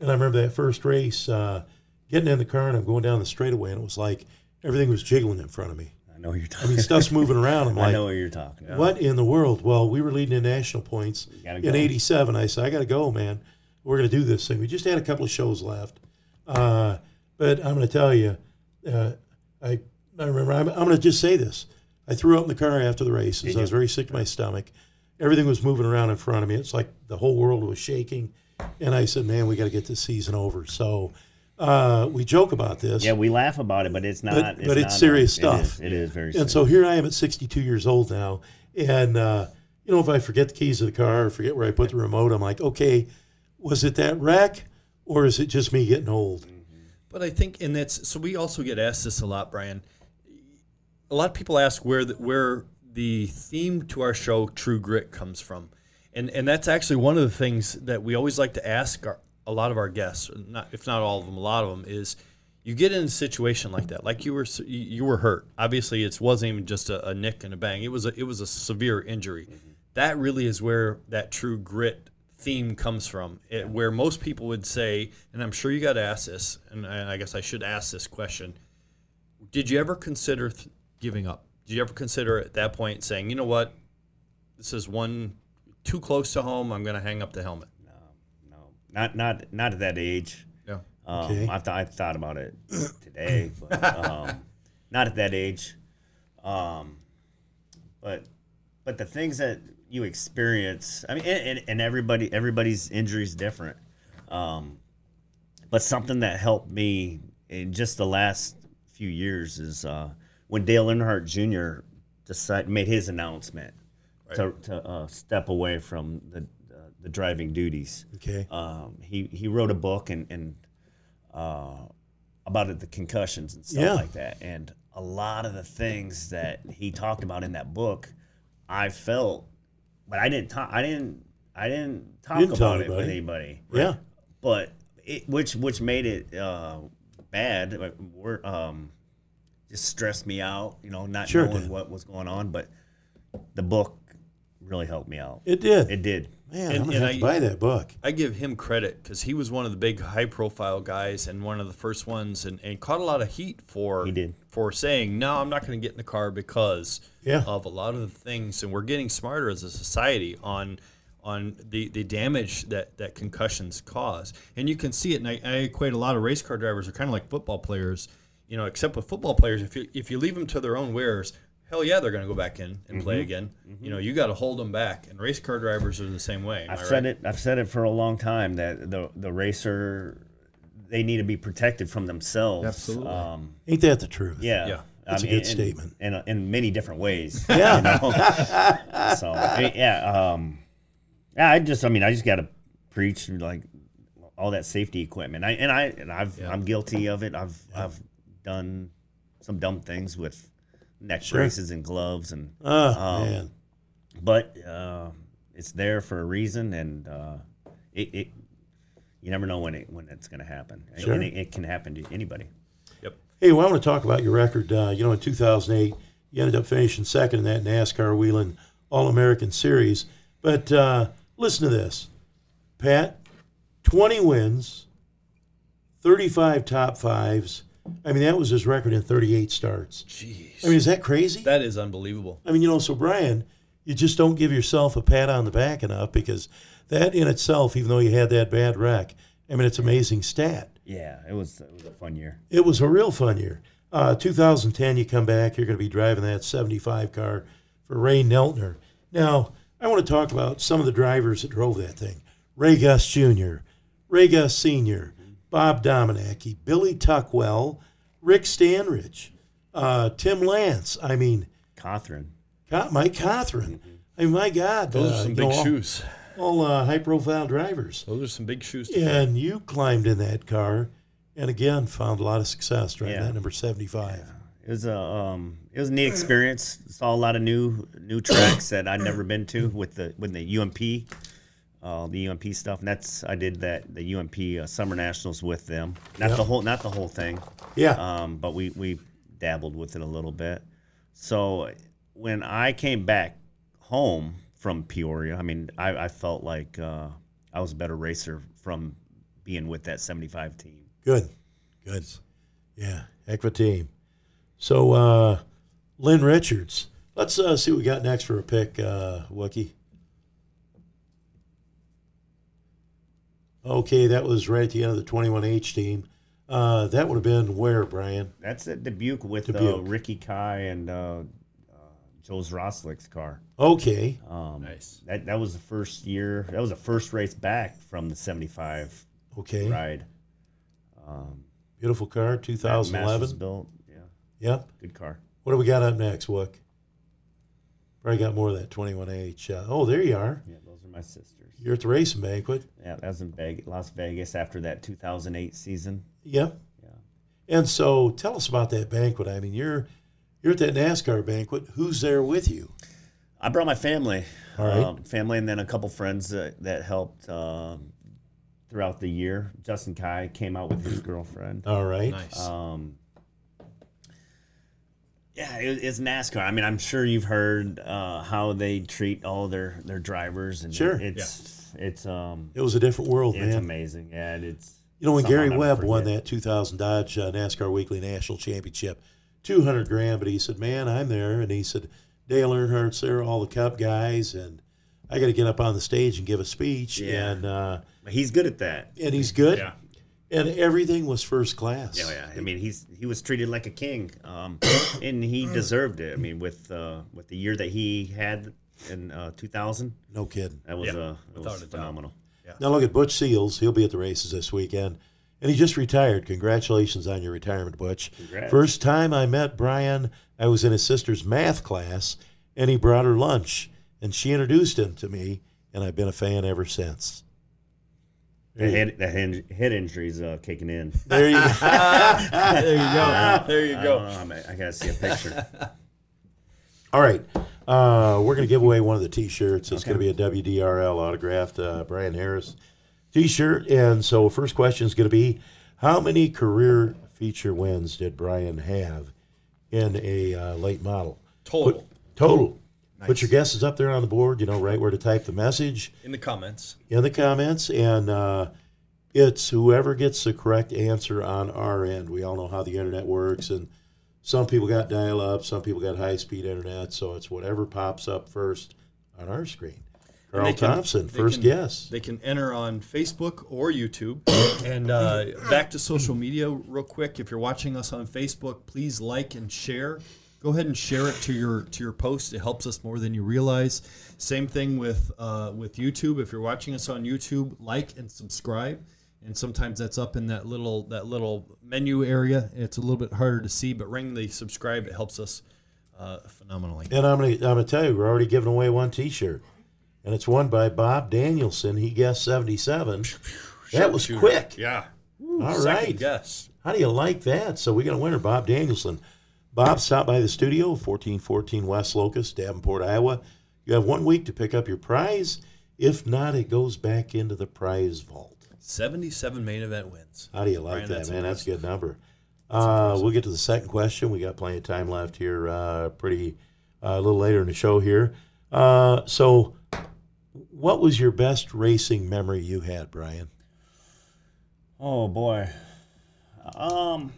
Speaker 1: And I remember that first race, uh, getting in the car and I'm going down the straightaway, and it was like everything was jiggling in front of me.
Speaker 3: I know what you're
Speaker 1: I mean, stuff's moving around. I'm like, I
Speaker 3: know what you're talking. about.
Speaker 1: what in the world? Well, we were leading in national points in '87. I said, I got to go, man. We're going to do this thing. We just had a couple of shows left, uh, but I'm going to tell you, uh, I I remember. I'm, I'm going to just say this. I threw up in the car after the races. I was very sick to my stomach. Everything was moving around in front of me. It's like the whole world was shaking, and I said, "Man, we got to get this season over." So. Uh, we joke about this.
Speaker 3: Yeah, we laugh about it, but it's not.
Speaker 1: but it's
Speaker 3: not,
Speaker 1: serious
Speaker 3: it
Speaker 1: stuff.
Speaker 3: is- It is, very. Serious.
Speaker 1: And
Speaker 3: serious.
Speaker 1: so here I am at 62 years old now, and uh, you know if I forget the keys of the car or forget where I put the remote, I'm like, okay, was it that wreck, or is it just me getting old?
Speaker 2: But I think, and that's so we also get asked this a lot, Brian. A lot of people ask where the, where the theme to our show, True Grit, comes from, and and that's actually one of the things that we always like to ask our, a lot of our guests, not if not all of them, a lot of them is. You get in a situation like that, like you were you- were hurt. Obviously, it wasn't even just a, a nick and a bang. It was a it was a severe injury. Mm-hmm. That really is where that true grit theme comes from. It, where most people would say, and I'm sure you got to ask this, and I I guess I should ask this question: Did you ever consider th- giving up? Did you ever consider at that point saying, you know what, this is one too close to home. I'm going to hang up the helmet.
Speaker 3: No, not not not at that age.
Speaker 2: Yeah.
Speaker 3: Um,
Speaker 1: Okay.
Speaker 3: I've, th- I've thought about it today, but um, not at that age. Um, but but the things that you experience, I mean, and, and, and everybody everybody's injury is different. Um, but something that helped me in just the last few years is uh, when Dale Earnhardt Jr. decided made his announcement to, to uh, step away from the the driving duties
Speaker 1: Okay,
Speaker 3: um, he he wrote a book and and uh, about it, the concussions and stuff
Speaker 1: Yeah.
Speaker 3: like that. And a lot of the things that he talked about in that book, I felt, but I didn't talk. I didn't. I didn't talk
Speaker 1: didn't
Speaker 3: about it with
Speaker 1: it.
Speaker 3: anybody.
Speaker 1: yeah,
Speaker 3: But it, which which made it uh, bad. wor- Um, just stressed me out. You know, not
Speaker 1: Sure
Speaker 3: knowing
Speaker 1: did.
Speaker 3: what was going on. But the book really helped me out.
Speaker 1: it did.
Speaker 3: It did.
Speaker 1: Man,
Speaker 2: And-
Speaker 1: I'm gonna
Speaker 2: and I-
Speaker 1: to buy that book.
Speaker 2: I give him credit because he was one of the big high profile guys and one of the first ones and, and caught a lot of heat for
Speaker 3: He did.
Speaker 2: for saying, No, I'm not gonna get in the car because
Speaker 1: Yeah.
Speaker 2: of a lot of the things and we're getting smarter as a society on on the, the damage that, that concussions cause. And you can see it and I, I equate a lot of race car drivers are kind of like football players, you know, except with football players, if you if you leave them to their own wares, hell yeah, they're gonna go back in and play
Speaker 3: Mm-hmm.
Speaker 2: again. You know, you gotta hold them back. And race car drivers are the same way.
Speaker 3: I've said
Speaker 2: right?
Speaker 3: it. I've said it for a long time that the the racer they need to be protected from themselves.
Speaker 2: Absolutely.
Speaker 3: Um,
Speaker 1: Ain't that the truth?
Speaker 3: yeah.
Speaker 2: Yeah.
Speaker 1: That's a good statement.
Speaker 3: In, in, in many different ways.
Speaker 1: Yeah.
Speaker 3: You know? so I- yeah. Um, yeah. I just. I mean, I just got to preach like all that safety equipment. I and I and I've
Speaker 2: Yeah.
Speaker 3: I'm guilty of it. I've I've done some dumb things with neck
Speaker 1: Sure.
Speaker 3: braces and gloves and
Speaker 1: Oh
Speaker 3: Um,
Speaker 1: man,
Speaker 3: but uh, it's there for a reason, and uh, it, it you never know when it when it's going to happen,
Speaker 1: Sure.
Speaker 3: and it, it can happen to anybody.
Speaker 2: Yep.
Speaker 1: Hey, well, I want to talk about your record. Uh, you know, in 2008, you ended up finishing second in that NASCAR Whelen All American Series. But uh, listen to this, Pat: 20 wins, 35 top fives. I mean, that was his record in 38 starts.
Speaker 2: Jeez.
Speaker 1: I mean, is that crazy?
Speaker 2: That is unbelievable.
Speaker 1: I mean, you know, so Brian, you just don't give yourself a pat on the back enough because that in itself, even though you had that bad wreck, I mean, it's amazing stat.
Speaker 3: Yeah, it was it was a fun year.
Speaker 1: It was a real fun year. Uh, 2010, you come back, you're going to be driving that 75 car for Ray Neltner. Now, I want to talk about some of the drivers that drove that thing. Ray Guss Jr., Ray Guss Sr., Bob Dominacki, Billy Tuckwell, Rick Stanridge, uh, Tim Lance. I mean,
Speaker 3: Cothran.
Speaker 1: Mike Cothran. I mean, my God.
Speaker 2: Those
Speaker 1: uh,
Speaker 2: are some big
Speaker 1: know,
Speaker 2: shoes.
Speaker 1: All uh, high profile drivers.
Speaker 2: Those are some big shoes.
Speaker 1: And you climbed in that car and again found a lot of success driving
Speaker 3: Yeah.
Speaker 1: that number 75.
Speaker 3: It was a um, it was a neat experience. Saw a lot of new new tracks that I'd never been to with the with the UMP, uh, the UMP stuff. And that's I did that the UMP uh, Summer Nationals with them. Not the whole not the whole thing,
Speaker 1: Yeah.
Speaker 3: um, but we we dabbled with it a little bit. So when I came back home from Peoria, I mean I, I felt like uh, I was a better racer from being with that 75 team.
Speaker 1: Good. Good. Yeah. Heck of a team. So, uh, Lynn Richards. Let's uh, see what we got next for a pick, uh, Wookie. Okay, that was right at the end of the 21H team. Uh, that would have been where, Brian?
Speaker 3: That's at Dubuque with
Speaker 1: Dubuque.
Speaker 3: Uh, Ricky Kay and uh, uh, Joe Zrostlik's car.
Speaker 1: Okay.
Speaker 3: Um,
Speaker 2: Nice.
Speaker 3: That that was the first year. That was the first race back from the '75
Speaker 1: Okay.
Speaker 3: ride. Um,
Speaker 1: Beautiful car,
Speaker 3: Masters
Speaker 1: 2011.
Speaker 3: built. Yeah,
Speaker 1: Yep.
Speaker 3: good car.
Speaker 1: What do we got up next, Wook? Probably got more of that 21H. Uh, oh, there you are.
Speaker 3: Yeah, are my sisters.
Speaker 1: You're at the racing banquet.
Speaker 3: Yeah, that was in Vegas, Las Vegas after that 2008 season.
Speaker 1: Yep.
Speaker 3: Yeah.
Speaker 1: And so tell us about that banquet. I mean, you're you're at that NASCAR banquet. Who's there with you?
Speaker 3: I brought my family,
Speaker 1: All right.
Speaker 3: um, family, and then a couple friends that, that helped um, throughout the year. Justin Kay came out with his girlfriend.
Speaker 1: All right.
Speaker 2: Nice.
Speaker 3: Um, yeah, it, it's NASCAR. I mean, I'm sure you've heard uh, how they treat all their, their drivers, and
Speaker 1: Sure.
Speaker 3: it's it's um
Speaker 1: It was a different world,
Speaker 3: it's
Speaker 1: man.
Speaker 3: amazing. Yeah, and it's
Speaker 1: You know, when Gary
Speaker 3: I'll
Speaker 1: Webb won that 2000 Dodge uh, NASCAR Weekly National Championship, 200 grand, but he said, "Man, I'm there," and he said, "Dale Earnhardt's there, all the Cup guys, and I got to get up on the stage and give a speech."
Speaker 3: Yeah.
Speaker 1: And uh,
Speaker 3: He's good at that.
Speaker 1: and he's good.
Speaker 2: Yeah.
Speaker 1: And everything was first class.
Speaker 3: Yeah, yeah. I mean, he's he was treated like a king, um, and he deserved it. I mean, with uh, with the year that he had in uh, 2000,
Speaker 1: No kidding.
Speaker 3: that was
Speaker 2: Yeah,
Speaker 3: uh, it was
Speaker 2: a doubt.
Speaker 3: phenomenal.
Speaker 1: Now look at Butch Seals. He'll be at the races this weekend. And he just retired. Congratulations on your retirement, Butch.
Speaker 3: Congrats.
Speaker 1: First time I met Brian, I was in his sister's math class, and he brought her lunch, and she introduced him to me, and I've been a fan ever since.
Speaker 3: The head the head, head injury's uh, kicking in.
Speaker 1: There you go.
Speaker 2: there you go. There you
Speaker 3: I,
Speaker 2: go.
Speaker 3: don't know, I'm- I gotta see a picture.
Speaker 1: All right. Uh, we're going to give away one of the T-shirts. It's going to be a WDRL autographed uh, Brian Harris T-shirt. And so, first question is going to be, how many career feature wins did Brian have in a uh, late model?
Speaker 2: Total.
Speaker 1: Put, total. Put
Speaker 2: Nice.
Speaker 1: your guesses up there on the board. You know right where to type the message
Speaker 2: In the comments.
Speaker 1: in the comments, and uh, it's whoever gets the correct answer on our end. We all know how the internet works, and some people got dial up, some people got high speed internet, so it's whatever pops up first on our screen. Carl
Speaker 2: can-
Speaker 1: Thompson, first
Speaker 2: can-
Speaker 1: guess.
Speaker 2: They can enter on Facebook or YouTube. and uh, back to social media, real quick. If you're watching us on Facebook, please like and share. Go ahead and share it to your to your post. It helps us more than you realize. Same thing with uh, with YouTube. If you're watching us on YouTube, like and subscribe. And sometimes that's up in that little that little menu area. It's a little bit harder to see, but ring the subscribe. It helps us uh, phenomenally.
Speaker 1: And I'm gonna I'm gonna tell you, we're already giving away one T-shirt, and it's won by Bob Danielson. He guessed seventy seven. That was quick.
Speaker 2: Yeah.
Speaker 1: All
Speaker 2: Second guess.
Speaker 1: How do you like that? So we got a winner, Bob Danielson. Bob, stop by the studio, 1414 West Locust, Davenport, Iowa. You have one week to pick up your prize. If not, it goes back into the prize vault.
Speaker 2: 77 main event wins.
Speaker 1: How do you like
Speaker 2: Brian,
Speaker 1: that,
Speaker 2: that's
Speaker 1: man? That's a good number. Uh, we'll get to the second question. We got plenty of time left here, uh, pretty uh, a little later in the show here. Uh, so, what was your best racing memory you had, Brian?
Speaker 3: Oh boy. Um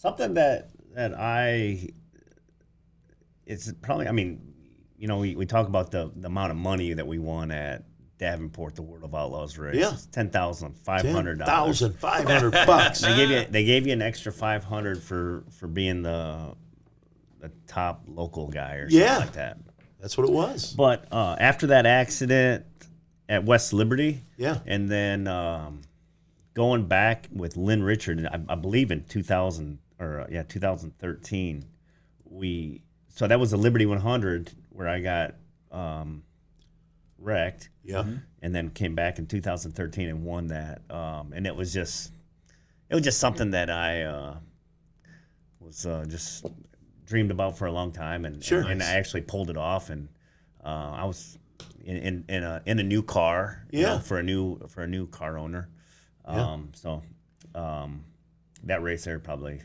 Speaker 3: something that that I it's probably I mean, you know, we, we talk about the, the amount of money that we won at Davenport, the World of Outlaws race.
Speaker 1: Yeah.
Speaker 3: It's ten thousand five hundred dollars.
Speaker 1: 10500 bucks.
Speaker 3: They gave you they gave you an extra five hundred for for being the the top local guy or something
Speaker 1: Yeah.
Speaker 3: like that.
Speaker 1: That's what it was.
Speaker 3: But uh, after that accident, at West Liberty.
Speaker 1: Yeah.
Speaker 3: And then um, going back with Lynn Richard, I, I believe in 2000 or uh, yeah 2013, we so that was the Liberty 100 where I got um, wrecked,
Speaker 1: Yeah.
Speaker 3: and then came back in 2013 and won that. Um, and it was just it was just something that I uh, was uh, just dreamed about for a long time, and
Speaker 1: Sure.
Speaker 3: and, and I actually pulled it off, and uh, I was in, in in a in a new car, you know,
Speaker 1: Yeah.
Speaker 3: for a new for a new car owner.
Speaker 1: Yeah.
Speaker 3: Um, So um, that race there probably,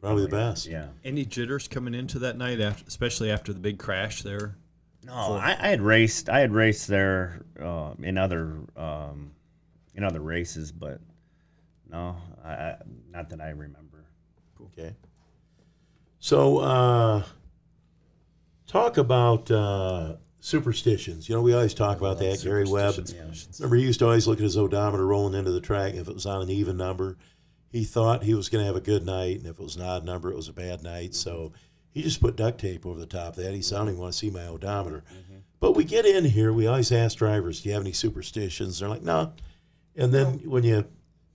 Speaker 1: Probably the best.
Speaker 3: yeah.
Speaker 2: Any jitters coming into that night, after, especially after the big crash there?
Speaker 3: No, I, I had raced. I had raced there uh, in other um, in other races, but no, I, I, not that I remember.
Speaker 1: Okay. So, uh, talk about uh, superstitions. You know, we always talk about that. Gary Webb. Remember, he used to always look at his odometer rolling into the track. If it was on an even number, he thought he was going to have a good night, and if it was an odd number, it was a bad night. So mm-hmm. he just put duct tape over the top of that. He said, "I don't even want to see my odometer." Mm-hmm. But we get in here. We always ask drivers, "Do you have any superstitions?" They're like, "No." And then when you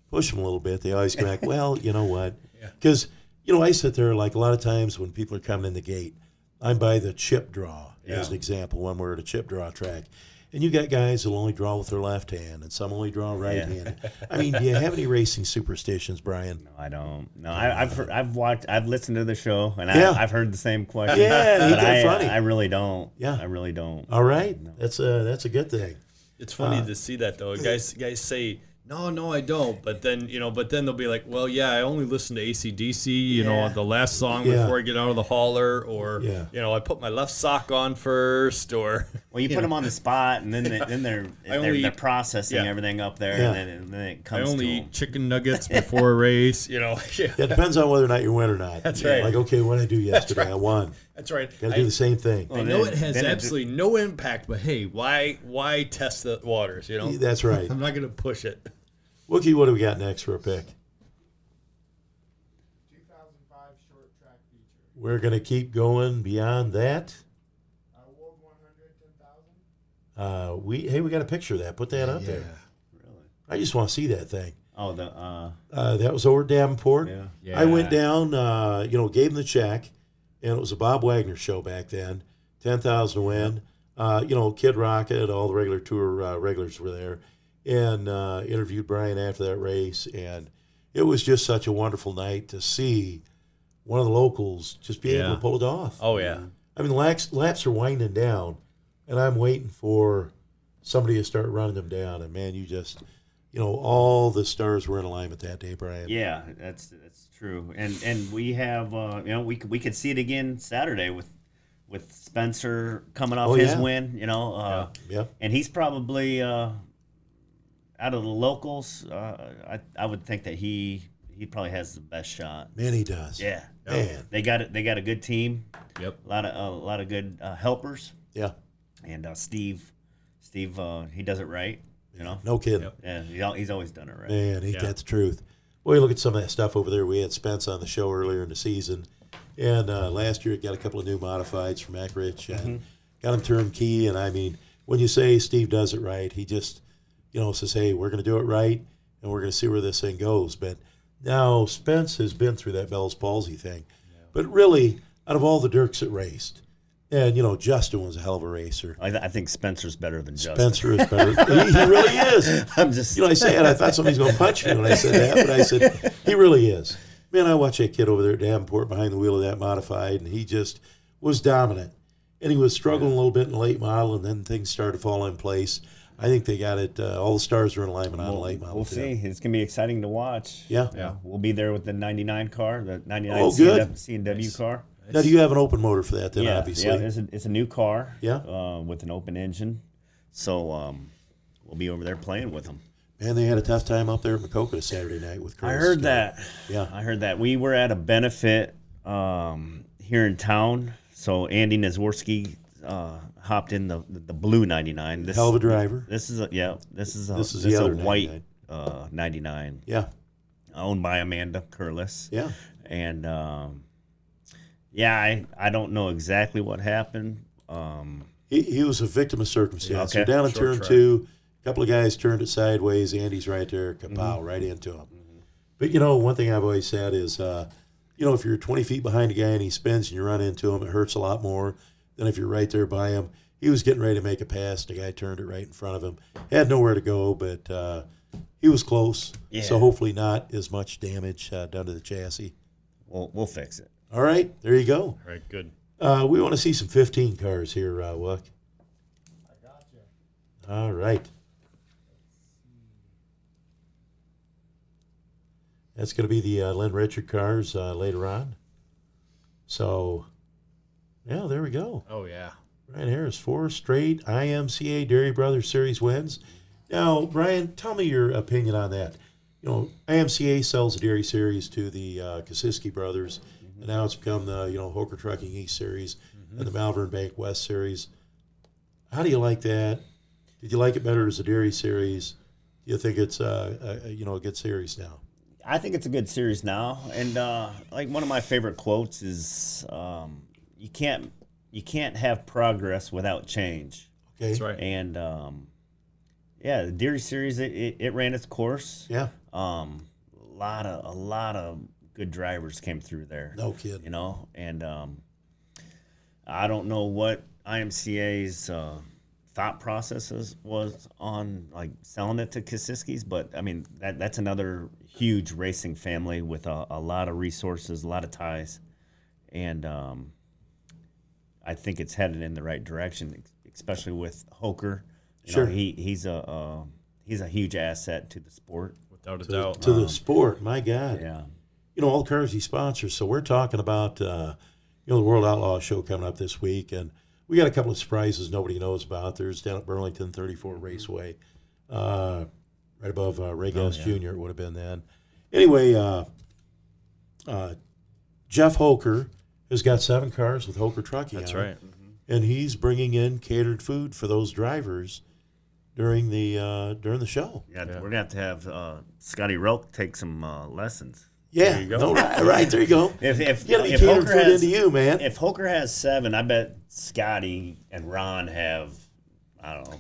Speaker 1: push them a little bit, they always come back, "Well, you know what?" Because you know, I sit there like a lot of times when people are coming in the gate, I'm by the chip draw as an example when we're at a chip draw track. And you got guys who'll only draw with their left hand, and some only draw right
Speaker 3: Yeah.
Speaker 1: hand. I mean, do you have any racing superstitions, Brian?
Speaker 3: No, I don't. No, I, I've heard, I've watched, I've listened to the show, and
Speaker 1: Yeah.
Speaker 3: I, I've heard the same question.
Speaker 1: Yeah, ain't
Speaker 3: but I,
Speaker 1: funny?
Speaker 3: I really don't.
Speaker 1: Yeah.
Speaker 3: I really don't.
Speaker 1: All right, that's a that's a good thing.
Speaker 2: It's funny
Speaker 1: Uh,
Speaker 2: to see that though. Guys, guys say, "No, no, I don't." But then you know, but then they'll be like, "Well, yeah, I only listen to ACDC. You know,
Speaker 3: Yeah.
Speaker 2: the last song
Speaker 1: Yeah.
Speaker 2: before I get out of the hauler, or
Speaker 1: Yeah.
Speaker 2: you know, I put my left sock on first, or
Speaker 3: Well, you put them on the spot, and then they, then they're they're,
Speaker 2: only
Speaker 3: they're processing
Speaker 2: yeah.
Speaker 3: everything up there,
Speaker 1: Yeah.
Speaker 3: and, then, and then it
Speaker 2: I
Speaker 3: comes
Speaker 2: only
Speaker 3: to
Speaker 2: eat
Speaker 3: 'em.
Speaker 2: chicken nuggets before a race. You know, yeah,
Speaker 1: Yeah, it depends on whether or not you win or not.
Speaker 2: That's right.
Speaker 1: Like, okay, what did I do yesterday? I won.
Speaker 2: That's right.
Speaker 1: Got to do the same thing.
Speaker 2: I know
Speaker 3: then-
Speaker 2: it has
Speaker 3: then it-
Speaker 2: absolutely no impact, but hey, why why test the waters? You know,
Speaker 1: That's right.
Speaker 2: I'm not going to push it.
Speaker 1: Wookie, what do we got next for a pick?
Speaker 4: 2005 short track feature.
Speaker 1: We're going to keep going beyond that.
Speaker 4: Uh, World 100, 10,000.
Speaker 1: Uh, we hey, we got a picture of that. Put that up there.
Speaker 3: Really?
Speaker 1: I just want to see that thing.
Speaker 3: Oh, the uh,
Speaker 1: Uh, that was over at Davenport.
Speaker 3: yeah.
Speaker 1: I went down, uh, you know, gave him the check, and it was a Bob Wagner show back then. Ten thousand win. Uh, you know, Kid Rocket, all the regular tour uh, regulars were there, and uh, interviewed Brian after that race, and it was just such a wonderful night to see one of the locals just be able to pull it off.
Speaker 2: Oh yeah,
Speaker 1: I mean, laps laps are winding down, and I'm waiting for somebody to start running them down. And man, you just, you know, all the stars were in alignment that day, Brian.
Speaker 3: Yeah, that's that's true, and and we have uh, you know we could, we could see it again Saturday with with Spencer coming off
Speaker 1: Oh,
Speaker 3: his
Speaker 1: yeah.
Speaker 3: win, you know, uh,
Speaker 1: Yeah.
Speaker 3: and he's probably uh, out of the locals. Uh, I I would think that he he probably has the best shot.
Speaker 1: Man, he does.
Speaker 3: Yeah,
Speaker 1: Man.
Speaker 3: they got it. They got a good team,
Speaker 2: yep.
Speaker 3: a lot of a lot of good uh, helpers,
Speaker 1: Yeah.
Speaker 3: and uh, Steve Steve uh, he does it right, you know.
Speaker 1: No kidding.
Speaker 2: Yep.
Speaker 3: Yeah, he he's always done it right.
Speaker 1: Man, he,
Speaker 2: Yeah.
Speaker 1: that the truth? Well, you look at some of that stuff over there. We had Spence on the show earlier in the season, and uh, last year it got a couple of new modifieds from Eckrich and got him turnkey. And I mean, when you say Steve does it right, he just, you know, says, "Hey, we're going to do it right, and we're going to see where this thing goes." But now Spence has been through that Bell's palsy thing, but really, out of all the Diercks that raced, and you know, Justin was a hell of a racer.
Speaker 3: I, I think Spencer's better than Justin.
Speaker 1: Spencer is better. he, he really is.
Speaker 3: I'm just
Speaker 1: You know, I say said I thought somebody's going to punch me when I said that, but I said he really is. Man, I watched that kid over there at Davenport behind the wheel of that modified, and he just was dominant. And he was struggling a little bit in the late model, and then things started to fall in place. I think they got it. Uh, all the stars are in alignment on the
Speaker 3: We'll,
Speaker 1: late model.
Speaker 3: we'll
Speaker 1: too.
Speaker 3: see. It's gonna be exciting to watch.
Speaker 1: Yeah.
Speaker 2: Yeah.
Speaker 3: We'll be there with the 99 car, the 99
Speaker 1: Oh, good.
Speaker 3: C and W car.
Speaker 1: Now, do you have an open motor for that? Then,
Speaker 3: yeah,
Speaker 1: obviously.
Speaker 3: yeah. It's a, it's a new car.
Speaker 1: Yeah.
Speaker 3: Uh, with an open engine, so um, we'll be over there playing with them.
Speaker 1: Man, they had a tough time up there at Maquoketa Saturday night with. Curtis.
Speaker 3: I heard that.
Speaker 1: Yeah.
Speaker 3: I heard that. We were at a benefit um, here in town. So Andy Nezworski uh, hopped in the the blue 99. This,
Speaker 1: Hell of a driver.
Speaker 3: This is a yeah. This is a
Speaker 1: This is
Speaker 3: this
Speaker 1: the
Speaker 3: is a
Speaker 1: other
Speaker 3: white
Speaker 1: 99.
Speaker 3: uh, 99
Speaker 1: Yeah.
Speaker 3: owned by Amanda Curlis.
Speaker 1: Yeah.
Speaker 3: And um, yeah, I I don't know exactly what happened. Um,
Speaker 1: He, he was a victim of circumstance.
Speaker 3: Okay.
Speaker 1: So down in
Speaker 2: Short
Speaker 1: turn
Speaker 2: track.
Speaker 1: two, a couple of guys turned it sideways. Andy's right there, kapow,
Speaker 3: Mm-hmm.
Speaker 1: right into him. But you know, one thing I've always said is, uh, you know, if you're 20 feet behind a guy and he spins and you run into him, it hurts a lot more than if you're right there by him. He was getting ready to make a pass. The guy turned it right in front of him. Had nowhere to go, but uh, he was close.
Speaker 3: Yeah.
Speaker 1: So hopefully not as much damage uh, done to the chassis.
Speaker 3: We'll we'll fix it.
Speaker 1: All right, there you go.
Speaker 2: All right, good.
Speaker 1: Uh, we want to see some 15 cars here, uh, Wuck.
Speaker 4: I got you.
Speaker 1: All right. That's going to be the uh, Lynn Richard cars uh, later on. So, yeah, there we go.
Speaker 2: Oh yeah.
Speaker 1: Brian Harris, four straight IMCA Deery Brothers Series wins. Now, Brian, tell me your opinion on that. You know, IMCA sells the Deery Series to the uh, Kosiski brothers, and now it's become the you know Hoker Trucking East Series and the Malvern Bank West Series. How do you like that? Did you like it better as a Deery Series? Do you think it's uh, a, you know a good series now?
Speaker 3: I think it's a good series now, and uh, like one of my favorite quotes is, um, "You can't you can't have progress without change."
Speaker 1: Okay,
Speaker 2: That's right.
Speaker 3: And um, yeah, the Deery series it, it, it ran its course.
Speaker 1: Yeah,
Speaker 3: Um, a lot of a lot of good drivers came through there.
Speaker 1: no kidding.
Speaker 3: You know, and um, I don't know what IMCA's uh, thought processes was on like selling it to Kosiskis, but I mean that that's another huge racing family with a, a lot of resources, a lot of ties, and um, I think it's headed in the right direction, especially with Hoker. You
Speaker 1: Sure.
Speaker 3: know, he he's a uh, he's a huge asset to the sport.
Speaker 2: Without a
Speaker 1: To,
Speaker 2: doubt.
Speaker 1: to the sport, my God.
Speaker 3: Yeah.
Speaker 1: You know, all cars he sponsors. So we're talking about, uh, you know, the World Outlaw Show coming up this week, and we got a couple of surprises nobody knows about. There's down at Burlington 34 Raceway, uh, right above uh, Ray Guss Jr. It would have been then. Anyway, uh, uh, Jeff Hoker has got seven cars with Hoker Trucking.
Speaker 2: That's right.
Speaker 1: and he's bringing in catered food for those drivers during the uh, during the show.
Speaker 3: Yeah, we're gonna have to have uh, Scotty Relk take some uh, lessons.
Speaker 1: Yeah,
Speaker 2: you go.
Speaker 1: no, right, right there you go.
Speaker 3: If if,
Speaker 1: You gotta be
Speaker 3: if
Speaker 1: catering
Speaker 3: Hoker has
Speaker 1: into you, man.
Speaker 3: if Hoker has seven, I bet Scotty and Ron have I don't know.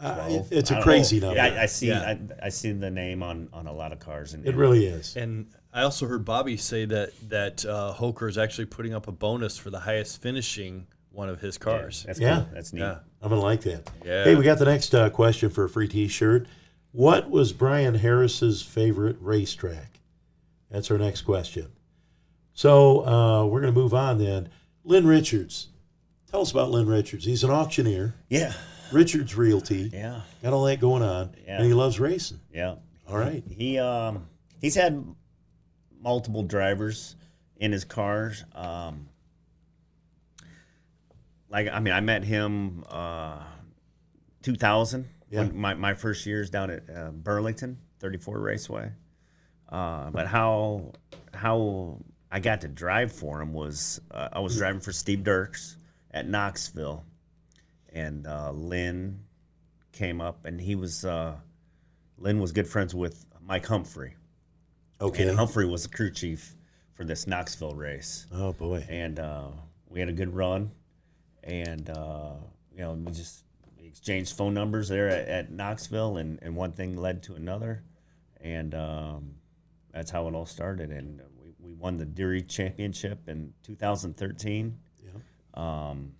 Speaker 1: Uh, it's a crazy
Speaker 3: know.
Speaker 1: number.
Speaker 3: Yeah, I, I see.
Speaker 2: Yeah.
Speaker 3: I, I see the name on, on a lot of cars, and
Speaker 1: It really is.
Speaker 2: And I also heard Bobby say that that uh, Hoker is actually putting up a bonus for the highest finishing one of his cars.
Speaker 3: That's
Speaker 1: Yeah.
Speaker 3: cool. That's neat.
Speaker 2: Yeah.
Speaker 1: I'm gonna like that.
Speaker 2: Yeah.
Speaker 1: Hey, we got the next uh, question for a free T-shirt. What was Brian Harris's favorite racetrack? That's our next question. So uh, we're gonna move on then. Lynn Richards, tell us about Lynn Richards. He's an auctioneer.
Speaker 3: Yeah,
Speaker 1: Richards Realty.
Speaker 3: yeah,
Speaker 1: Got all that going on,
Speaker 3: Yeah.
Speaker 1: and he loves racing.
Speaker 3: yeah.
Speaker 1: All right.
Speaker 3: He um he's had multiple drivers in his cars. Um, like I mean, I met him uh, 2000.
Speaker 1: Yeah.
Speaker 3: When my my first years down at uh, Burlington 34 Raceway. Uh, but how how I got to drive for him was uh, I was driving for Steve Diercks at Knoxville, and uh, Lynn came up, and he was uh, Lynn was good friends with Mike Humphrey.
Speaker 1: Okay.
Speaker 3: And Humphrey was the crew chief for this Knoxville race.
Speaker 1: Oh boy.
Speaker 3: And uh, we had a good run. And, uh, you know, we just exchanged phone numbers there at, at Knoxville, and, and one thing led to another. And um, that's how it all started. And we, we won the Deery Championship in 2013.
Speaker 1: Yeah.
Speaker 3: Um,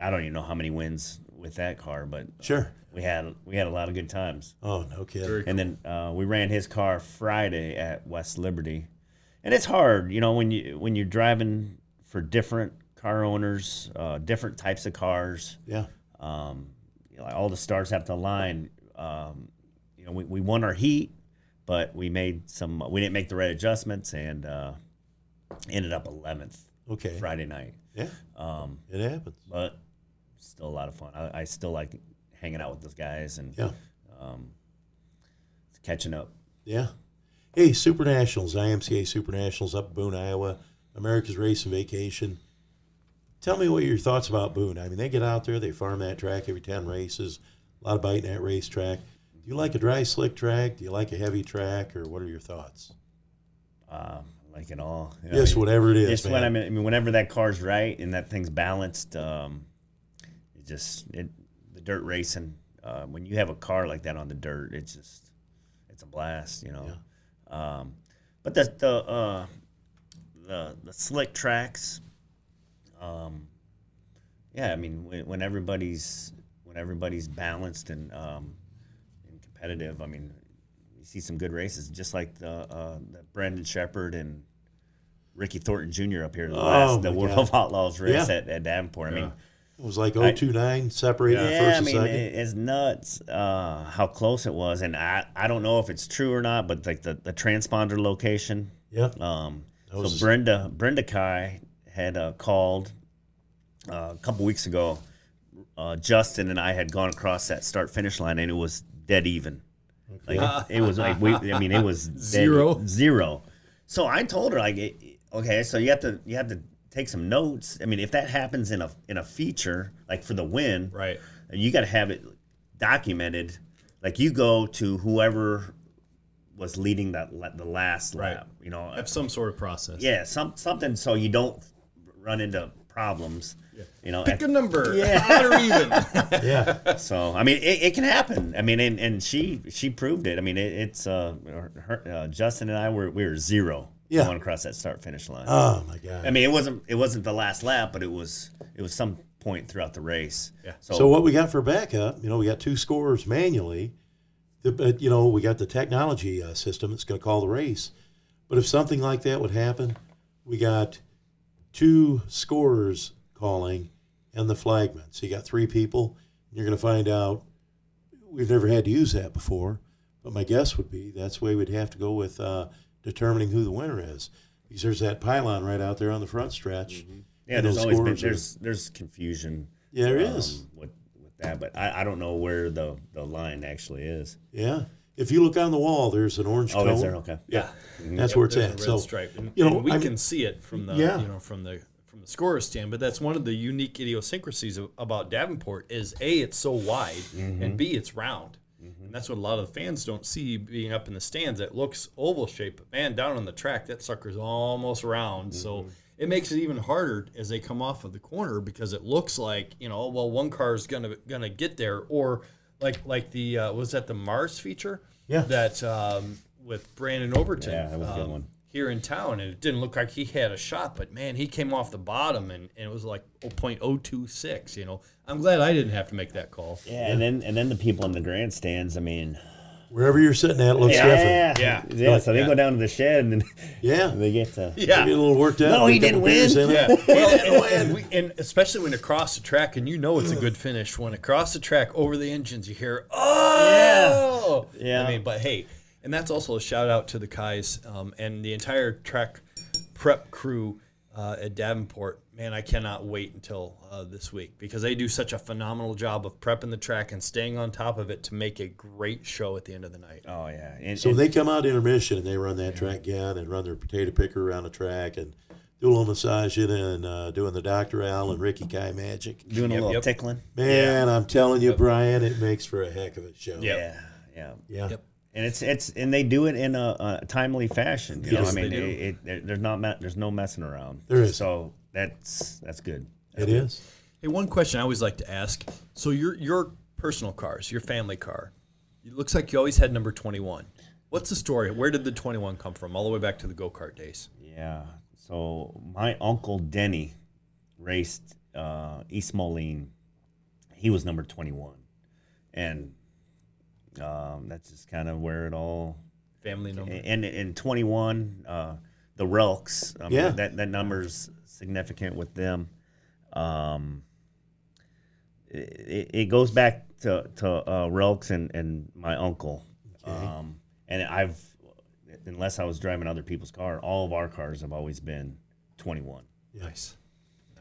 Speaker 3: I don't even know how many wins with that car, but
Speaker 1: Sure.
Speaker 3: we had we had a lot of good times.
Speaker 1: Oh no kidding.
Speaker 2: Very
Speaker 3: And then uh, we ran his car Friday at West Liberty, and it's hard, you know, when you when you're driving for different car owners, uh, different types of cars.
Speaker 1: Yeah.
Speaker 3: Um, you know, all the stars have to align. Um, you know, we, we won our heat, but we made some. We didn't make the right adjustments, and uh, ended up 11th
Speaker 1: Okay.
Speaker 3: Friday night.
Speaker 1: Yeah.
Speaker 3: Um,
Speaker 1: It happens.
Speaker 3: but still a lot of fun. I, I still like hanging out with those guys and
Speaker 1: Yeah.
Speaker 3: um, catching up.
Speaker 1: Yeah. Hey, Super Nationals, IMCA Super Nationals up Boone, Iowa, America's Race and Vacation. Tell me what your thoughts about Boone. I mean, they get out there, they farm that track every 10 races, a lot of biting that racetrack. Do you like a dry, slick track? Do you like a heavy track? Or what are your thoughts?
Speaker 3: Um, like it all. You know,
Speaker 1: Yes,
Speaker 3: I mean,
Speaker 1: whatever it is,
Speaker 3: Just
Speaker 1: man.
Speaker 3: when I mean, I mean, whenever that car's right and that thing's balanced, um, it just it, the dirt racing. Uh, when you have a car like that on the dirt, it's just it's a blast, you know. Um, but the the uh, the the slick tracks, um, yeah, I mean when, when everybody's when everybody's balanced and um, and competitive, I mean you see some good races, just like the uh, the Brandon Sheppard and Ricky Thornton Jr. up here, in the,
Speaker 1: Oh,
Speaker 3: last, the World
Speaker 1: God.
Speaker 3: of Outlaws race
Speaker 1: Yeah.
Speaker 3: at, at Davenport. I mean,
Speaker 1: It was like 029 separated
Speaker 3: yeah,
Speaker 1: first
Speaker 3: I
Speaker 1: and
Speaker 3: mean,
Speaker 1: second.
Speaker 3: it, it's nuts uh, how close it was, and I, I don't know if it's true or not, but like the, the transponder location.
Speaker 1: yeah.
Speaker 3: Um, so Brenda Brenda Kay had uh, called uh, a couple weeks ago. Uh, Justin and I had gone across that start finish line, and it was dead even. Like it was like we, I mean, it was dead-
Speaker 2: Zero?
Speaker 3: zero. So I told her like, okay, so you have to you have to take some notes. I mean, if that happens in a in a feature like for the win,
Speaker 2: Right.
Speaker 3: you got to have it documented. Like you go to whoever was leading that la- the last
Speaker 2: Right.
Speaker 3: lap. You know,
Speaker 2: Have some sort of process.
Speaker 3: yeah, some something so you don't run into problems. You know,
Speaker 2: Pick a number.
Speaker 3: Yeah.
Speaker 2: Odd or even.
Speaker 1: Yeah.
Speaker 3: so I mean, it, it can happen. I mean, and, and she she proved it. I mean, it, it's uh, her, uh, Justin and I were we were zero
Speaker 1: Yeah.
Speaker 3: going across that start finish line.
Speaker 1: Oh my God.
Speaker 3: I mean, it wasn't it wasn't the last lap, but it was it was some point throughout the race.
Speaker 2: Yeah.
Speaker 3: So,
Speaker 1: So what we got for backup, you know, we got two scores manually. But you know, we got the technology uh, system that's going to call the race. But if something like that would happen, we got two scorers calling and the flagman. So you got three people. You're going to find out. We've never had to use that before, but my guess would be that's the way we'd have to go with uh, determining who the winner is. Because there's that pylon right out there on the front stretch.
Speaker 3: yeah,
Speaker 1: and
Speaker 3: there's always been
Speaker 1: scores are-
Speaker 3: there's there's confusion.
Speaker 1: Yeah, there
Speaker 3: um,
Speaker 1: is.
Speaker 3: with with that, but I, I don't know where the the line actually is.
Speaker 1: Yeah. If you look on the wall, there's an orange
Speaker 3: Oh,
Speaker 1: cone.
Speaker 3: is there? Okay.
Speaker 1: Yeah. That's where it's
Speaker 2: There's a
Speaker 1: at.
Speaker 2: red
Speaker 1: So,
Speaker 2: stripe. And,
Speaker 1: you know,
Speaker 2: and we
Speaker 1: I'm-
Speaker 2: can see it from the
Speaker 1: Yeah.
Speaker 2: you know from the from the scorer's stand. But that's one of the unique idiosyncrasies of, about Davenport is a it's so wide
Speaker 1: Mm-hmm.
Speaker 2: and b it's round. And that's what a lot of the fans don't see being up in the stands. It looks oval shaped, but man, down on the track, that sucker's almost round. So
Speaker 1: Mm-hmm.
Speaker 2: it makes it even harder as they come off of the corner because it looks like you know, well, one car is gonna gonna get there, or like like the uh, was that the Mars feature?
Speaker 1: Yeah.
Speaker 2: That um, with Brandon Overton.
Speaker 3: Yeah, that was a good
Speaker 2: um,
Speaker 3: one.
Speaker 2: Here in town, and it didn't look like he had a shot, but man, he came off the bottom, and, and it was like 0.026. You know, I'm glad I didn't have to make that call.
Speaker 3: Yeah, and then and then the people in the grandstands. I mean,
Speaker 1: wherever you're sitting at, looks
Speaker 3: yeah,
Speaker 1: different.
Speaker 3: yeah,
Speaker 2: Yeah.
Speaker 3: yeah. So they
Speaker 2: Yeah.
Speaker 3: go down to the shed and then
Speaker 1: Yeah.
Speaker 3: they get to
Speaker 2: Yeah.
Speaker 1: Get a little worked out.
Speaker 3: No, he didn't win.
Speaker 2: Yeah, well, and, and, we, and especially when across the track, and you know it's a good finish when across the track over the engines, you hear oh
Speaker 3: yeah. Yeah.
Speaker 2: I mean, but hey, and that's also a shout out to the Kays um, and the entire track prep crew uh, at Davenport. Man, I cannot wait until uh, this week because they do such a phenomenal job of prepping the track and staying on top of it to make a great show at the end of the night.
Speaker 3: Oh yeah, and,
Speaker 1: So
Speaker 3: and-
Speaker 1: they come out intermission and they run that track again and run their potato picker around the track and do a little massaging and uh, doing the Dr. Al and Ricky Kay magic.
Speaker 3: doing a
Speaker 2: Yep,
Speaker 3: little
Speaker 2: yep.
Speaker 3: tickling.
Speaker 1: Man, I'm telling you, Brian, it makes for a heck of a show.
Speaker 2: Yep.
Speaker 3: Yeah, yeah.
Speaker 1: Yeah.
Speaker 2: Yep.
Speaker 3: And it's it's and they do it in a, a timely fashion. You know,
Speaker 2: Yes,
Speaker 3: I mean,
Speaker 2: they do.
Speaker 3: it, it, there's not me- there's no messing around.
Speaker 1: There is.
Speaker 3: So that's that's good.
Speaker 1: It is.
Speaker 2: Hey, one question I always like to ask. So your your personal cars, your family car, it looks like you always had number twenty one. What's the story? Where did the twenty one come from? All the way back to the go kart days.
Speaker 3: Yeah. So my uncle Denny raced uh, East Moline. He was number 21, and um, that's just kind of where it all.
Speaker 2: Family number.
Speaker 3: And in 21, uh, the Relks. I mean,
Speaker 1: Yeah.
Speaker 3: That that number's significant with them. Um, it, it goes back to to uh, Relks and, and my uncle. Um, and I've, unless I was driving other people's car, all of our cars have always been 21.
Speaker 2: Nice,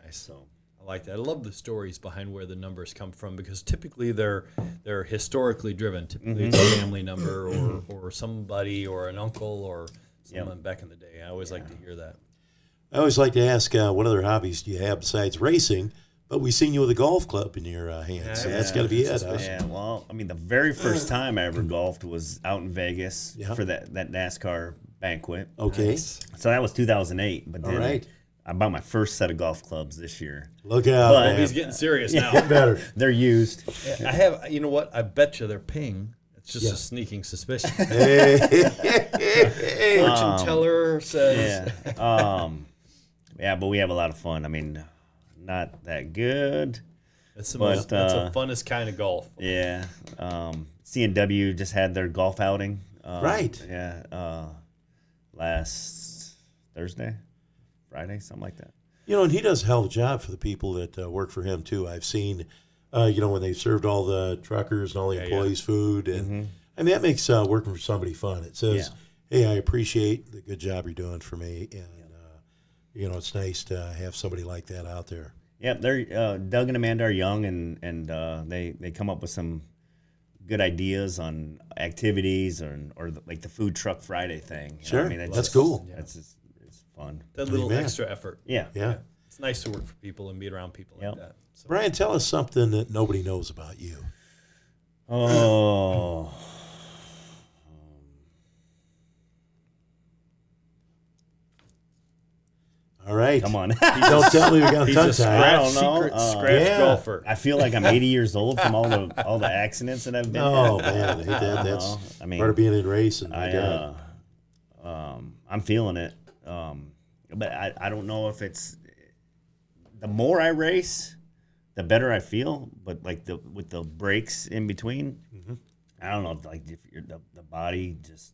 Speaker 2: nice.
Speaker 3: So
Speaker 2: I like that. I love the stories behind where the numbers come from because typically they're they're historically driven. Typically, it's a family number or or somebody or an uncle or someone back in the day. I always like to hear that.
Speaker 1: I always like to ask, uh, what other hobbies do you have besides racing? But we've seen you with a golf club in your uh, hands, so that's got to be it. Huh?
Speaker 3: yeah, well, I mean, the very first time I ever golfed was out in Vegas
Speaker 1: Yeah.
Speaker 3: for that, that NASCAR banquet.
Speaker 1: Okay.
Speaker 3: So that was 2008. But
Speaker 1: All
Speaker 3: then
Speaker 1: right.
Speaker 3: I bought my first set of golf clubs this year.
Speaker 1: Look out,
Speaker 3: But-
Speaker 1: man.
Speaker 2: He's getting serious now.
Speaker 1: better.
Speaker 3: They're used.
Speaker 2: I have, you know what? I bet you they're ping. It's just
Speaker 1: Yeah.
Speaker 2: a sneaking suspicion.
Speaker 1: Hey.
Speaker 2: Fortune teller says.
Speaker 3: Yeah. um, yeah, but we have a lot of fun. I mean, not that good.
Speaker 2: That's the
Speaker 3: But,
Speaker 2: most. That's
Speaker 3: uh,
Speaker 2: the funnest kind of golf.
Speaker 3: Yeah. Um, CNW just had their golf outing. Um,
Speaker 1: Right.
Speaker 3: Yeah. Uh, last Thursday, Friday, something like that.
Speaker 1: You know, and he does a hell of a job for the people that uh, work for him too. I've seen, uh, you know, when they served all the truckers and all the
Speaker 2: Yeah, yeah.
Speaker 1: employees food, and
Speaker 3: Mm-hmm.
Speaker 1: I mean that makes uh, working for somebody fun. It says, "Hey, I appreciate the good job you're doing for me," and uh, you know, it's nice to have somebody like that out there.
Speaker 3: Yeah, they're uh, Doug and Amanda are young, and and uh, they they come up with some good ideas on activities or or the, like the food truck Friday thing. you know?
Speaker 1: Sure.
Speaker 3: I mean, it's
Speaker 1: That's
Speaker 3: just-
Speaker 1: cool.
Speaker 3: It's just, fun.
Speaker 2: That little
Speaker 1: Amen.
Speaker 2: extra effort.
Speaker 3: Yeah.
Speaker 1: Yeah,
Speaker 2: It's nice to work for people and be around people
Speaker 3: Yep.
Speaker 2: like that. So,
Speaker 1: Brian, tell us something that nobody knows about you.
Speaker 3: Oh.
Speaker 1: All right,
Speaker 3: Come on.
Speaker 1: Don't tell me we got a
Speaker 2: he's
Speaker 1: tongue tie.
Speaker 2: scratch,
Speaker 3: I don't know.
Speaker 2: secret
Speaker 3: Uh,
Speaker 2: scratch
Speaker 1: yeah.
Speaker 2: golfer.
Speaker 3: I feel like I'm 80 years old from all the all the accidents that I've been.
Speaker 1: Oh
Speaker 3: in.
Speaker 1: man, that, that, that's
Speaker 3: know. I mean,
Speaker 1: part of being in racing. my
Speaker 3: I, uh, um, I'm feeling it. Um, but I, I don't know if it's the more I race, the better I feel. But like the with the breaks in between,
Speaker 1: Mm-hmm.
Speaker 3: I don't know. If, like if you're, the the body just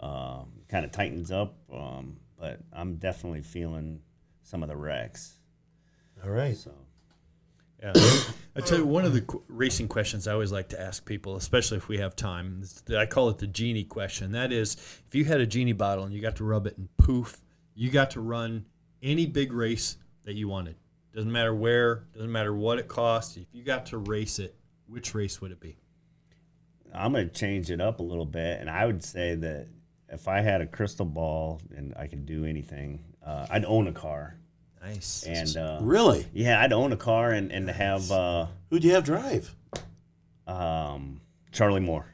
Speaker 3: um, kind of tightens up. Um, but I'm definitely feeling some of the wrecks.
Speaker 1: All right.
Speaker 3: So
Speaker 2: Yeah. I tell you, one of the qu- racing questions I always like to ask people, especially if we have time, is I call it the genie question. That is, if you had a genie bottle and you got to rub it and poof, you got to run any big race that you wanted. Doesn't matter where, doesn't matter what it costs. If you got to race it, which race would it be?
Speaker 3: I'm going to change it up a little bit, and I would say that if I had a crystal ball and I could do anything, uh, I'd own a car.
Speaker 2: Nice.
Speaker 3: And uh,
Speaker 1: Really?
Speaker 3: yeah, I'd own a car and, and have uh,
Speaker 1: Who'd you have drive?
Speaker 3: um, Charlie Moore.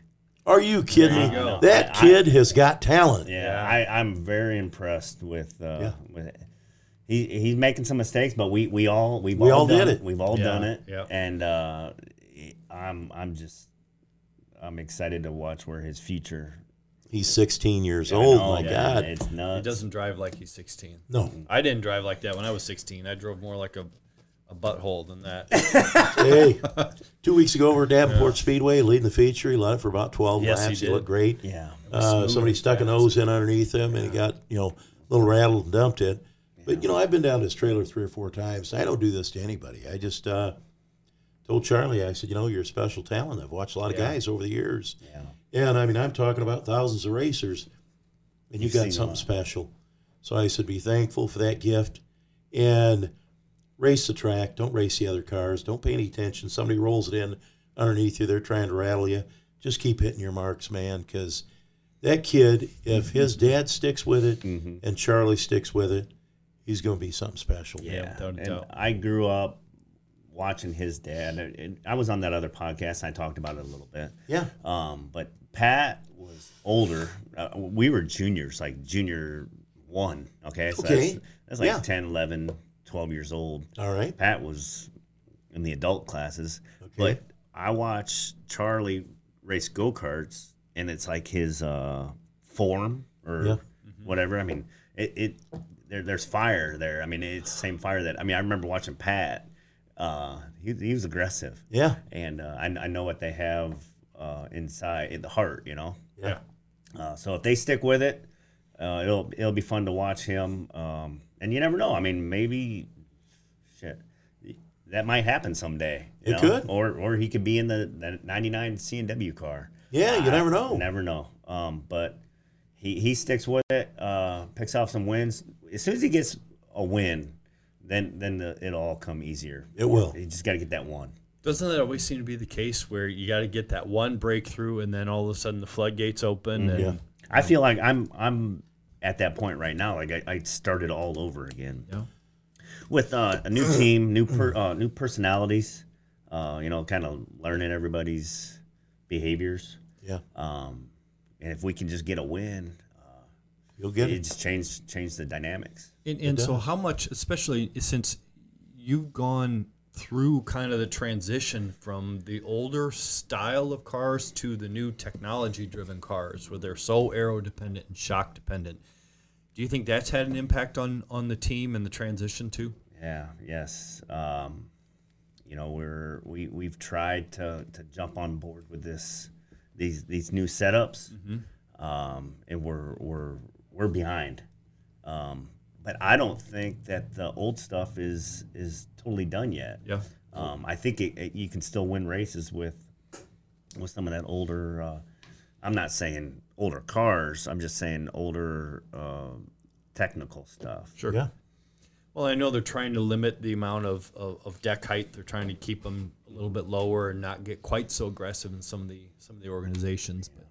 Speaker 1: Are you kidding me?
Speaker 2: go.
Speaker 1: That
Speaker 3: I-
Speaker 1: kid has got talent.
Speaker 3: Yeah,
Speaker 2: Yeah.
Speaker 3: I, I'm very impressed with. Uh,
Speaker 1: Yeah.
Speaker 3: with it. He, he's making some mistakes, but we, we all we've
Speaker 1: We
Speaker 3: all,
Speaker 1: all
Speaker 3: done
Speaker 1: did it.
Speaker 3: We've all
Speaker 2: Yeah,
Speaker 3: done it.
Speaker 2: yeah.
Speaker 3: And uh, I'm I'm just I'm excited to watch where his future.
Speaker 1: He's 16 years
Speaker 3: I
Speaker 1: old.
Speaker 3: know,
Speaker 1: my
Speaker 3: man,
Speaker 1: God.
Speaker 3: it's
Speaker 2: He doesn't drive like he's 16.
Speaker 1: No.
Speaker 2: I didn't drive like that when I was 16. I drove more like a, a butthole than that.
Speaker 1: hey, two weeks ago over at Davenport Speedway, leading the feature, he led it for about 12
Speaker 2: Yes,
Speaker 1: laps. He,
Speaker 2: did.
Speaker 1: looked great.
Speaker 3: Yeah.
Speaker 1: Uh, somebody stuck a
Speaker 2: fast.
Speaker 1: nose in underneath him, and he got you know a little rattled and dumped it. But you know, I've been down to his trailer three or four times. I don't do this to anybody. I just uh, told Charlie, I said, you know, you're a special talent. I've watched a lot of
Speaker 2: Yeah.
Speaker 1: guys over the years,
Speaker 3: Yeah.
Speaker 1: and I mean, I'm talking about thousands of racers, and you
Speaker 3: You've
Speaker 1: got something special. So I said, be thankful for that gift, and race the track. Don't race the other cars. Don't pay any attention. Somebody rolls it in underneath you. They're trying to rattle you. Just keep hitting your marks, man, because that kid, if his dad sticks with it and Charlie sticks with it, he's going to be something special.
Speaker 3: Yeah,
Speaker 2: without a
Speaker 3: and. I grew up watching his dad. and- and I was on that other podcast. I talked about it a little bit.
Speaker 1: Yeah.
Speaker 3: Um, but Pat was older. Uh, we were juniors, like junior one. Okay. So
Speaker 1: Okay.
Speaker 3: That's, that's like
Speaker 1: Yeah.
Speaker 3: 10, 11, 12 years old.
Speaker 1: All right.
Speaker 3: Pat was in the adult classes.
Speaker 1: Okay.
Speaker 3: But I watch Charlie race go karts, and it's like his uh, form or
Speaker 1: Yeah.
Speaker 3: whatever. I mean, it, it there, there's fire there. I mean, it's the same fire that I mean. I remember watching Pat. Uh, he, he was aggressive,
Speaker 1: Yeah.
Speaker 3: and uh, I, I know what they have uh, inside in the heart. You know,
Speaker 2: yeah.
Speaker 3: uh, so if they stick with it, uh, it'll it'll be fun to watch him. Um, and you never know. I mean, maybe shit that might happen someday. you
Speaker 1: It
Speaker 3: know?
Speaker 1: could.
Speaker 3: or or he could be in the, the '99 CNW car.
Speaker 1: Yeah, you
Speaker 3: I
Speaker 1: never know.
Speaker 3: Never know. Um, but he he sticks with it. Uh, picks off some wins. As soon as he gets a win, then then the, it'll all come easier.
Speaker 1: It will.
Speaker 3: You just got to get that one.
Speaker 2: Doesn't that always seem to be the case where you got to get that one breakthrough and then all of a sudden the floodgates open? And
Speaker 1: Yeah.
Speaker 3: I feel like I'm I'm at that point right now. Like I, I started all over again.
Speaker 2: Yeah.
Speaker 3: with uh, a new team, new per, uh, new personalities. Uh, you know, kind of learning everybody's behaviors.
Speaker 1: Yeah.
Speaker 3: Um, and if we can just get a win, uh,
Speaker 1: You'll get
Speaker 3: it
Speaker 1: it.
Speaker 3: just changed changed the dynamics.
Speaker 2: And, and so, how much, especially since you've gone through kind of the transition from the older style of cars to the new technology driven cars where they're so aero dependent and shock dependent, do you think that's had an impact on, on the team and the transition too?
Speaker 3: Yeah. Yes. Um, you know, we're we we've tried to to jump on board with this these these new setups, um, and we're we're we're behind. Um, but I don't think that the old stuff is is totally done yet.
Speaker 2: Yeah.
Speaker 3: Um, I think it, it, you can still win races with with some of that older. Uh, I'm not saying older cars. I'm just saying older uh, technical stuff.
Speaker 2: Sure.
Speaker 1: Yeah.
Speaker 2: Well, I know they're trying to limit the amount of, of, of deck height. They're trying to keep them a little bit lower and not get quite so aggressive in some of the some of the organizations. But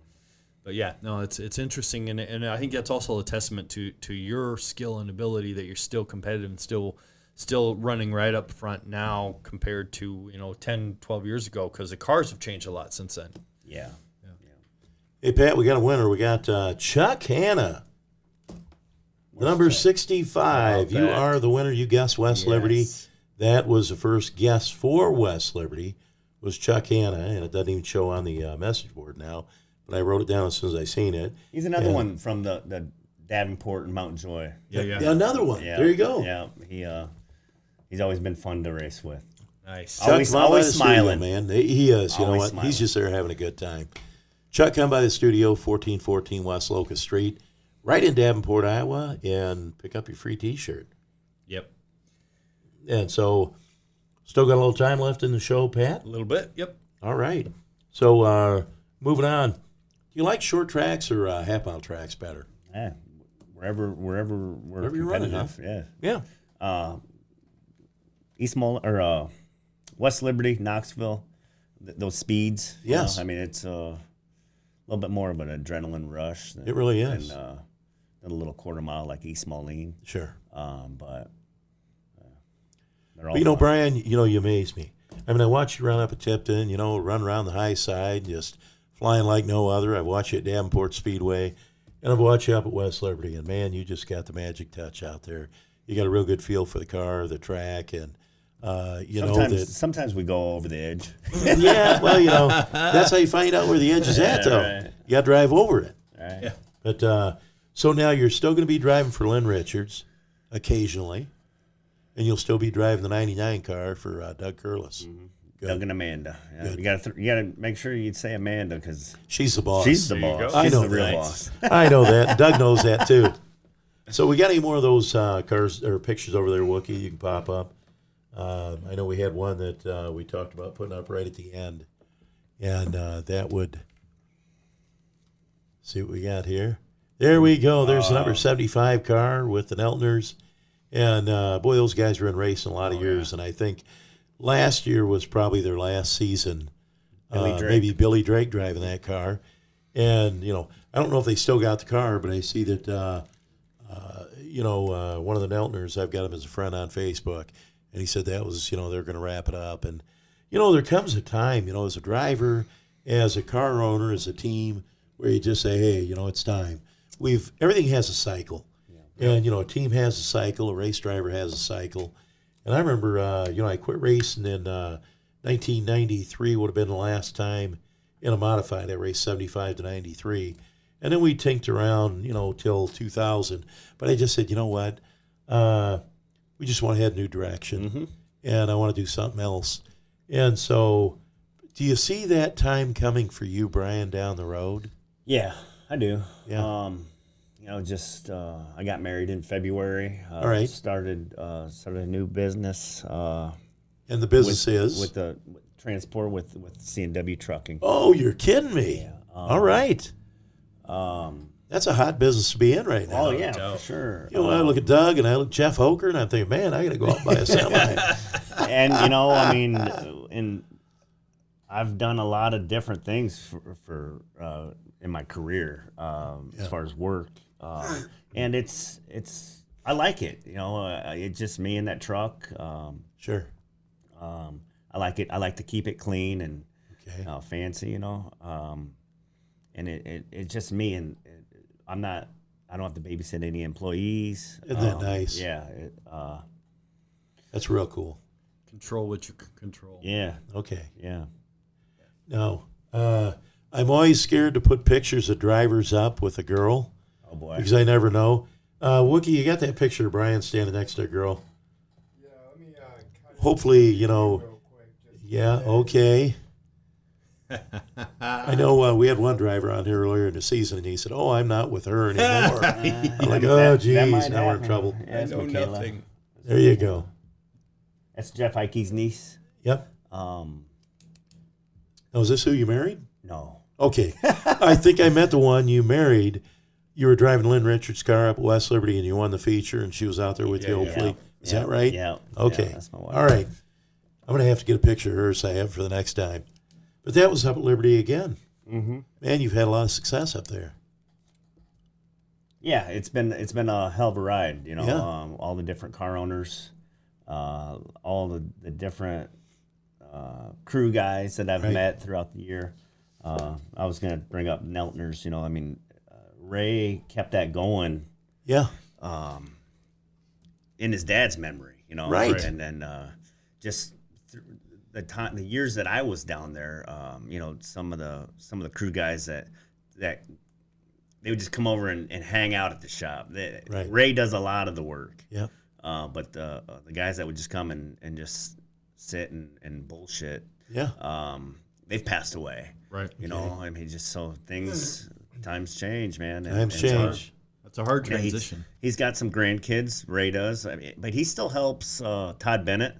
Speaker 2: but yeah, no, it's it's interesting, and, and I think that's also a testament to to your skill and ability that you're still competitive and still still running right up front now compared to you know 10, 12 years ago because the cars have changed a lot since then.
Speaker 3: Yeah.
Speaker 1: Hey, Pat, we got a winner. We got uh, Chuck Hanna. The number 65. You are the winner. You guessed West Liberty. That was the first guess for West Liberty was Chuck Hanna, and it doesn't even show on the uh, message board now. But I wrote it down as soon as I seen it.
Speaker 3: He's another
Speaker 1: Yeah.
Speaker 3: one from the, the Davenport and Mountain Joy.
Speaker 2: Yeah, yeah,
Speaker 1: Yeah, another one.
Speaker 3: Yeah.
Speaker 1: There you go.
Speaker 3: Yeah. He uh, he's always been fun to race with.
Speaker 2: nice.
Speaker 1: Chuck,
Speaker 3: Always-
Speaker 1: come on by
Speaker 3: always
Speaker 1: the studio,
Speaker 3: smiling.
Speaker 1: man. He is. You know what?
Speaker 3: smiling.
Speaker 1: He's just there having a good time. Chuck, come by the studio, 1414 West Locust Street, right in Davenport, Iowa, and pick up your free T-shirt.
Speaker 2: Yep,
Speaker 1: And so, still got a little time left in the show, Pat.
Speaker 2: a little bit. Yep.
Speaker 1: All right. So, uh, moving on. Do you like short tracks or uh, half mile tracks better?
Speaker 3: Yeah. Wherever wherever we're
Speaker 1: Wherever you're running,
Speaker 3: competitive.
Speaker 1: Yeah.
Speaker 3: Yeah. Uh, East Mol or uh, West Liberty, Knoxville, th- those speeds.
Speaker 1: Yes.
Speaker 3: know, I mean it's uh, a little bit more of an adrenaline rush. Than,
Speaker 1: It really is.
Speaker 3: Than, uh, than a little quarter mile like East Moline.
Speaker 1: Sure.
Speaker 3: Um, but they're all
Speaker 1: But you know,
Speaker 3: fun.
Speaker 1: Brian, you know, you amaze me. I mean, I watch you run up at Tipton, you know, run around the high side, just flying like no other. I've watched you at Davenport Speedway, and I've watched you up at West Liberty. And man, you just got the magic touch out there. You got a real good feel for the car, the track, and uh, you
Speaker 3: sometimes
Speaker 1: know that.
Speaker 3: sometimes we go over the edge.
Speaker 1: yeah, well, you know, that's how you find out where the edge is at,
Speaker 3: Yeah,
Speaker 1: though.
Speaker 3: right.
Speaker 1: You got to drive over it.
Speaker 3: Right?
Speaker 2: Yeah.
Speaker 1: But uh, so now you're still going to be driving for Lynn Richards occasionally, and you'll still be driving the '99 car for uh, Doug Curlis. Good.
Speaker 3: Doug and Amanda. Yeah, you got to th- you got to make sure you say Amanda because
Speaker 1: She's the boss.
Speaker 3: she's the
Speaker 2: There
Speaker 3: boss.
Speaker 2: go.
Speaker 1: I
Speaker 3: She's
Speaker 1: know
Speaker 3: the real
Speaker 1: that.
Speaker 3: boss.
Speaker 1: I know that. Doug knows that too. So we got any more of those uh, cars or pictures over there, Wookie? You can pop up. Uh, I know we had one that uh, we talked about putting up right at the end, and uh, that would see what we got here. There we go. There's the number 75 car with the Neltners, and uh, boy, those guys were in racing a lot of years, and I think last year was probably their last season.
Speaker 3: Billy
Speaker 1: Uh, maybe Billy Drake driving that car. And, you know, I don't know if they still got the car, but I see that, uh, uh, you know, uh, one of the Neltners, I've got him as a friend on Facebook, and he said that was, you know, they're going to wrap it up. And, you know, there comes a time, you know, as a driver, as a car owner, as a team, where you just say, hey, you know, it's time. We've, everything has a cycle. And, you know, a team has a cycle, a race driver has a cycle. And I remember, uh, you know, I quit racing in uh, 1993, would have been the last time in a modified. I raced 75 to 93. And then we tinked around, you know, till 2000. But I just said, you know what? Uh, we just want to head a new direction. And I want to do something else. And so, do you see that time coming for you, Brian, down the road?
Speaker 3: Yeah, I do.
Speaker 1: Yeah.
Speaker 3: Um, know, just uh, I got married in February. Uh,
Speaker 1: All right.
Speaker 3: Started uh, started a new business. Uh,
Speaker 1: And the business
Speaker 3: with,
Speaker 1: is?
Speaker 3: with the with transport with with C and W Trucking.
Speaker 1: oh, you're kidding me. All right.
Speaker 3: Um,
Speaker 1: That's a hot business to be in right now.
Speaker 3: oh yeah,
Speaker 2: doubt.
Speaker 3: for sure.
Speaker 1: You know, I look at Doug and I look at Jeff Hoker and I think, man, I got to go out and buy a semi.
Speaker 3: and you know, I mean, and I've done a lot of different things for, for uh, in my career um,
Speaker 1: Yeah.
Speaker 3: as far as work, uh, and it's it's I like it. You know, uh, it's just me in that truck. Um,
Speaker 1: sure.
Speaker 3: um, I like it. I like to keep it clean and
Speaker 1: Okay.
Speaker 3: uh, fancy. You know, um, and it, it it's just me, and it, I'm not I don't have to babysit any employees.
Speaker 1: Isn't that nice?
Speaker 3: Yeah. It, uh,
Speaker 1: That's real cool.
Speaker 2: Control what you can control.
Speaker 3: yeah.
Speaker 1: Okay.
Speaker 3: Yeah.
Speaker 1: No, uh, I'm always scared to put pictures of drivers up with a girl
Speaker 3: Oh boy.
Speaker 1: because I never know. Uh, Wookie, you got that picture of Brian standing next to a girl?
Speaker 4: Yeah, let me uh, cut it
Speaker 1: Hopefully, you know.
Speaker 4: real quick.
Speaker 1: Yeah. Okay. I know uh, we had one driver on here earlier in the season, and he said, "Oh, I'm not with her anymore." I'm like, "Oh, geez, now we're in trouble."
Speaker 3: Yeah, that's Michaela.
Speaker 1: There you go.
Speaker 3: That's Jeff Ike's niece.
Speaker 1: Yep.
Speaker 3: Um,
Speaker 1: Now, is this who you married?
Speaker 3: no.
Speaker 1: Okay. I think I met the one you married. You were driving Lynn Richards' car up at West Liberty, and you won the feature, and she was out there with you.
Speaker 2: Yeah, yeah.
Speaker 1: Hopefully, is
Speaker 3: Yeah,
Speaker 1: that right?
Speaker 3: Yeah.
Speaker 1: Okay.
Speaker 3: Yeah, that's my wife.
Speaker 1: All right. I'm gonna have to get a picture of her so I have for the next time. But that was up at Liberty again.
Speaker 3: Mm-hmm.
Speaker 1: Man, you've had a lot of success up there.
Speaker 3: Yeah, it's been it's been a hell of a ride. You know,
Speaker 1: Yeah.
Speaker 3: um, all the different car owners, uh, all the the different uh, crew guys that I've
Speaker 1: Right.
Speaker 3: met throughout the year. Uh, I was gonna bring up Neltners. You know, I mean, Ray kept that going
Speaker 1: Yeah.
Speaker 3: um, in his dad's memory. You know,
Speaker 1: Right.
Speaker 3: And then uh, just th- the time, the years that I was down there, um, you know, some of the some of the crew guys that that they would just come over and, and hang out at the shop. They,
Speaker 1: Right.
Speaker 3: Ray does a lot of the work,
Speaker 1: Yeah.
Speaker 3: uh, but the uh, the guys that would just come and, and just sit and, and bullshit,
Speaker 1: Yeah.
Speaker 3: um, they've passed away.
Speaker 2: Right.
Speaker 3: You know, I mean, just so things times change, man. and-
Speaker 1: Times
Speaker 3: and
Speaker 1: change.
Speaker 2: That's a hard
Speaker 3: yeah, he's-
Speaker 2: transition.
Speaker 3: he's got some grandkids. Ray does, I mean, but he still helps uh, Todd Bennett.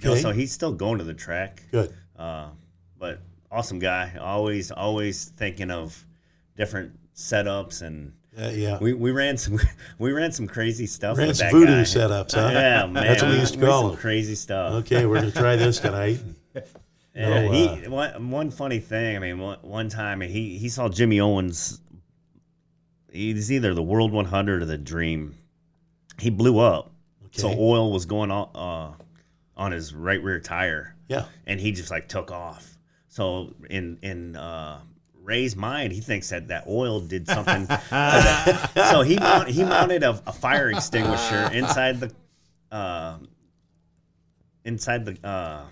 Speaker 3: You know,
Speaker 1: Okay.
Speaker 3: so he's still going to the track.
Speaker 1: Good.
Speaker 3: Uh, but awesome guy. Always, always thinking of different setups, and
Speaker 1: Uh, yeah.
Speaker 3: we, we ran some we ran some crazy stuff.
Speaker 1: Ran
Speaker 3: with
Speaker 1: some
Speaker 3: that
Speaker 1: voodoo
Speaker 3: guy.
Speaker 1: setups, huh?
Speaker 3: Yeah, man.
Speaker 1: That's what we used to call
Speaker 3: some
Speaker 1: them.
Speaker 3: crazy stuff.
Speaker 1: Okay, we're gonna try this tonight.
Speaker 3: Yeah,
Speaker 1: No,
Speaker 3: he
Speaker 1: uh,
Speaker 3: one, one funny thing. I mean, one, one time he he saw Jimmy Owens. He's either the World 100 or the Dream. He blew up, so oil was going on uh, on his right rear tire,
Speaker 1: Yeah.
Speaker 3: and he just like took off. So in in uh, Ray's mind, he thinks that that oil did something. So he mount, he mounted a, a fire extinguisher inside the uh, inside the uh,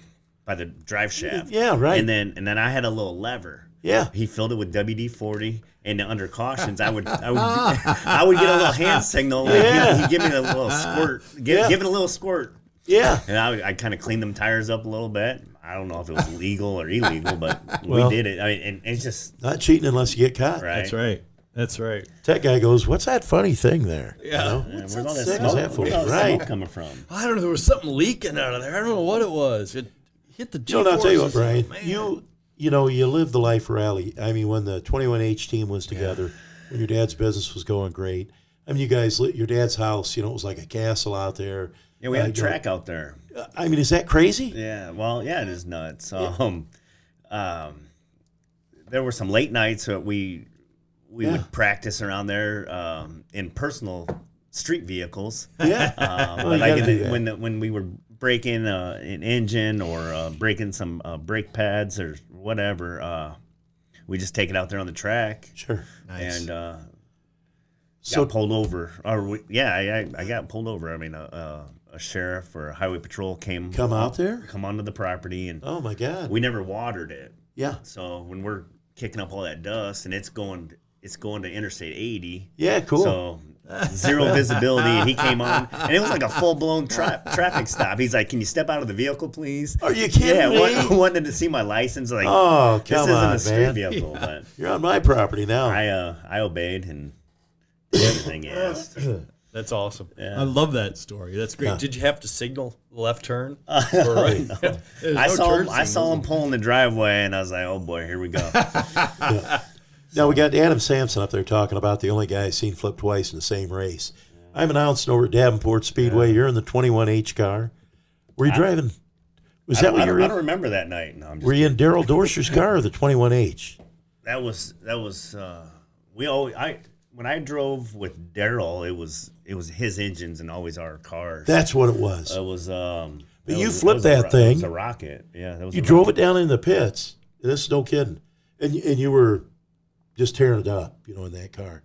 Speaker 3: by the drive shaft.
Speaker 1: Yeah, right.
Speaker 3: And then and then I had a little lever.
Speaker 1: Yeah.
Speaker 3: He filled it with WD forty, and under cautions, I would I would I would get a little hand signal. Like
Speaker 1: Yeah.
Speaker 3: he'd, he'd give me a little squirt, give,
Speaker 1: Yeah.
Speaker 3: give it a little squirt,
Speaker 1: Yeah.
Speaker 3: and I, I kind of cleaned them tires up a little bit. I don't know if it was legal or illegal, but
Speaker 1: Well-
Speaker 3: we did it. I mean, and it's just
Speaker 1: Not cheating unless you get caught.
Speaker 3: right.
Speaker 2: That's right. That's right.
Speaker 1: Tech guy goes, "What's that funny thing there?" You
Speaker 2: Yeah.
Speaker 1: know?
Speaker 3: Yeah, where's all that
Speaker 1: sick
Speaker 3: smoke,
Speaker 1: is that for?
Speaker 3: where's all that
Speaker 1: Right.
Speaker 3: smoke coming from?
Speaker 2: I don't know. There was something leaking out of there. I don't know what it was. It hit the.
Speaker 1: You know, I'll tell you what, Brian.
Speaker 2: Man.
Speaker 1: You you know, you live the life rally. I mean, when the 21H team was together, when your dad's business was going great. I mean, you guys, your dad's house. You know, it was like a castle out there.
Speaker 3: Yeah, we
Speaker 1: Uh,
Speaker 3: had a
Speaker 1: you know,
Speaker 3: track out there.
Speaker 1: I mean, is that crazy?
Speaker 3: Yeah, well, yeah, it is nuts. Um, um, there were some late nights that we we
Speaker 1: Yeah.
Speaker 3: would practice around there um, in personal street vehicles.
Speaker 1: Yeah.
Speaker 3: Um,
Speaker 1: Well,
Speaker 3: like the, when the, when we were breaking uh, an engine or uh, breaking some uh, brake pads or whatever, uh, we just take it out there on the track
Speaker 1: Sure.
Speaker 2: Nice.
Speaker 3: and uh,
Speaker 1: So
Speaker 3: got pulled over. Or we, yeah, I, I- I got pulled over. I mean, a, a, a sheriff or a highway patrol came
Speaker 1: come out there.
Speaker 3: come onto the property and
Speaker 1: Oh my God.
Speaker 3: we never watered it.
Speaker 1: Yeah.
Speaker 3: So when we're kicking up all that dust and it's going it's going to Interstate 80,
Speaker 1: Yeah. Cool.
Speaker 3: so zero visibility. And he came on, and it was like a full blown tra- traffic stop. He's like, "Can you step out of the vehicle, please?"
Speaker 1: Are you kidding
Speaker 3: Yeah,
Speaker 1: me?
Speaker 3: wa- wanted to see my license. Like,
Speaker 1: oh,
Speaker 3: this
Speaker 1: come
Speaker 3: isn't
Speaker 1: on,
Speaker 3: a street
Speaker 1: man.
Speaker 3: vehicle, but
Speaker 1: You're on my property now.
Speaker 3: I uh, I obeyed and everything he asked.
Speaker 2: That's awesome.
Speaker 3: Yeah.
Speaker 2: I love that story. That's great.
Speaker 1: Yeah.
Speaker 2: Did you have to signal left turn?
Speaker 3: No. I
Speaker 2: no
Speaker 3: saw him.
Speaker 2: turn
Speaker 3: I saw him
Speaker 2: signals.
Speaker 3: pull in the driveway, and I was like, "Oh boy, here we go."
Speaker 1: Now we got Adam Sampson up there talking about the only guy I've seen flip twice in the same race. I'm announcing over at Davenport Speedway. You're in the 21H car. Were you driving? Was
Speaker 3: I
Speaker 1: that what you were
Speaker 3: I don't remember that night. No, I'm just
Speaker 1: Were you in Daryl Dorscher's car or the 21H?
Speaker 3: that was that was uh we always I when I drove with Daryl, it was it was his engines and always our cars.
Speaker 1: That's what it was.
Speaker 3: it was um.
Speaker 1: But you
Speaker 3: was-
Speaker 1: flipped
Speaker 3: was
Speaker 1: that
Speaker 3: ro-
Speaker 1: thing.
Speaker 3: It was a rocket. Yeah, that was.
Speaker 1: you
Speaker 3: a
Speaker 1: drove it down in the pits. This is no kidding. And, and you were just tearing it up, you know, in that car.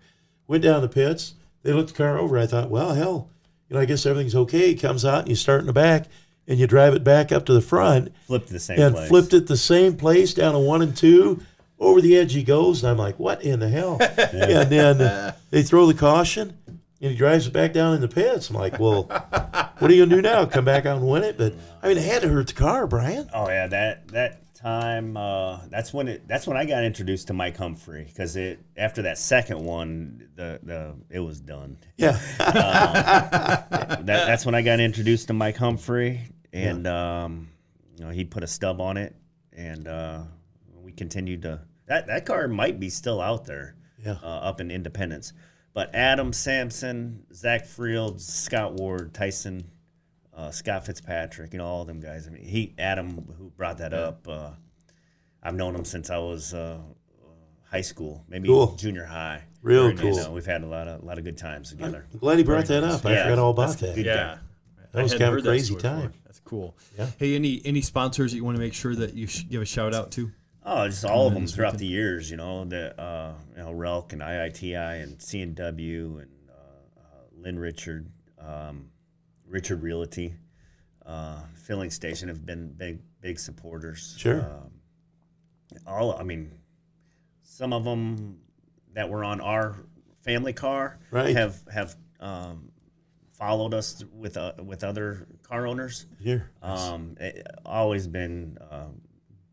Speaker 1: Went down the pits. They looked the car over. I thought, well, hell, you know, I guess everything's okay. He comes out and you start in the back and you drive it back up to the front
Speaker 3: Flipped the same
Speaker 1: and
Speaker 3: place.
Speaker 1: flipped it the same place down to one and two. Over the edge he goes, and I'm like, "What in the hell?" And then they throw the caution, and he drives it back down in the pits. I'm like, "Well, what are you gonna do now? Come back out and win it?" But I mean, it had to hurt the car, Brian.
Speaker 3: Oh yeah, that that time. Uh, that's when it. That's when I got introduced to Mike Humphrey because it after that second one, the the it was done.
Speaker 1: Yeah,
Speaker 3: That, that's when I got introduced to Mike Humphrey, and um, you know he put a stub on it, and uh, we continued to. That that car might be still out there,
Speaker 1: Yeah.
Speaker 3: uh, up in Independence. But Adam Sampson, Zach Frield, Scott Ward, Tyson, uh, Scott Fitzpatrick, you know all them guys. I mean, he Adam who brought that up. Uh, I've known him since I was uh, uh, high school, maybe
Speaker 1: Cool.
Speaker 3: junior high.
Speaker 1: Real
Speaker 3: And,
Speaker 1: cool.
Speaker 3: uh, we've had a lot of a lot of good times together.
Speaker 1: I'm glad he brought that up. I
Speaker 3: Yeah,
Speaker 1: forgot all about
Speaker 3: that's
Speaker 1: that.
Speaker 3: good.
Speaker 2: Yeah.
Speaker 1: That
Speaker 2: I
Speaker 1: was kind of a crazy
Speaker 2: story before.
Speaker 1: time.
Speaker 2: That's cool.
Speaker 1: Yeah.
Speaker 2: Hey, any any sponsors that you want to make sure that you sh- give a shout out to?
Speaker 3: Oh, just all of them
Speaker 2: this
Speaker 3: throughout the years, you know, the uh, you know Relk and IITI and CNW and uh, uh, Lynn Richard, um, Richard Realty, uh, Filling Station have been big big supporters.
Speaker 1: Sure.
Speaker 3: Um, all I mean, some of them that were on our family car
Speaker 1: Right.
Speaker 3: have have um, followed us with uh, with other car owners.
Speaker 1: Here,
Speaker 3: Um, it, always been a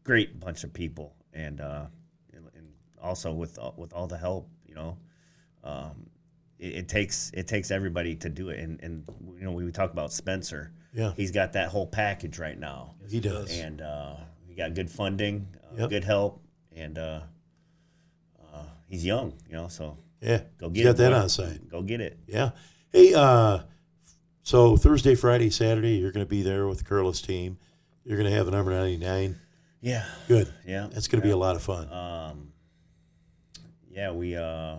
Speaker 3: great bunch of people, and uh, and, also with all- with all the help, you know, um, it, it takes it takes everybody to do it. And and you know, we talk about Spencer.
Speaker 1: Yeah.
Speaker 3: he's got that whole package right now,
Speaker 1: he does.
Speaker 3: and uh, he got good funding, uh,
Speaker 1: Yep.
Speaker 3: good help, and uh, uh, he's young, you know, so
Speaker 1: Yeah,
Speaker 3: go
Speaker 1: he's
Speaker 3: get
Speaker 1: got
Speaker 3: it.
Speaker 1: that
Speaker 3: boy.
Speaker 1: on site.
Speaker 3: Go get it.
Speaker 1: Yeah. Hey, uh, so Thursday, Friday, Saturday, you're going to be there with the Curlis team. You're going to have the number 99.
Speaker 3: Yeah,
Speaker 1: Good.
Speaker 3: yeah.
Speaker 1: That's going to be a lot of fun.
Speaker 3: Um, yeah, we uh,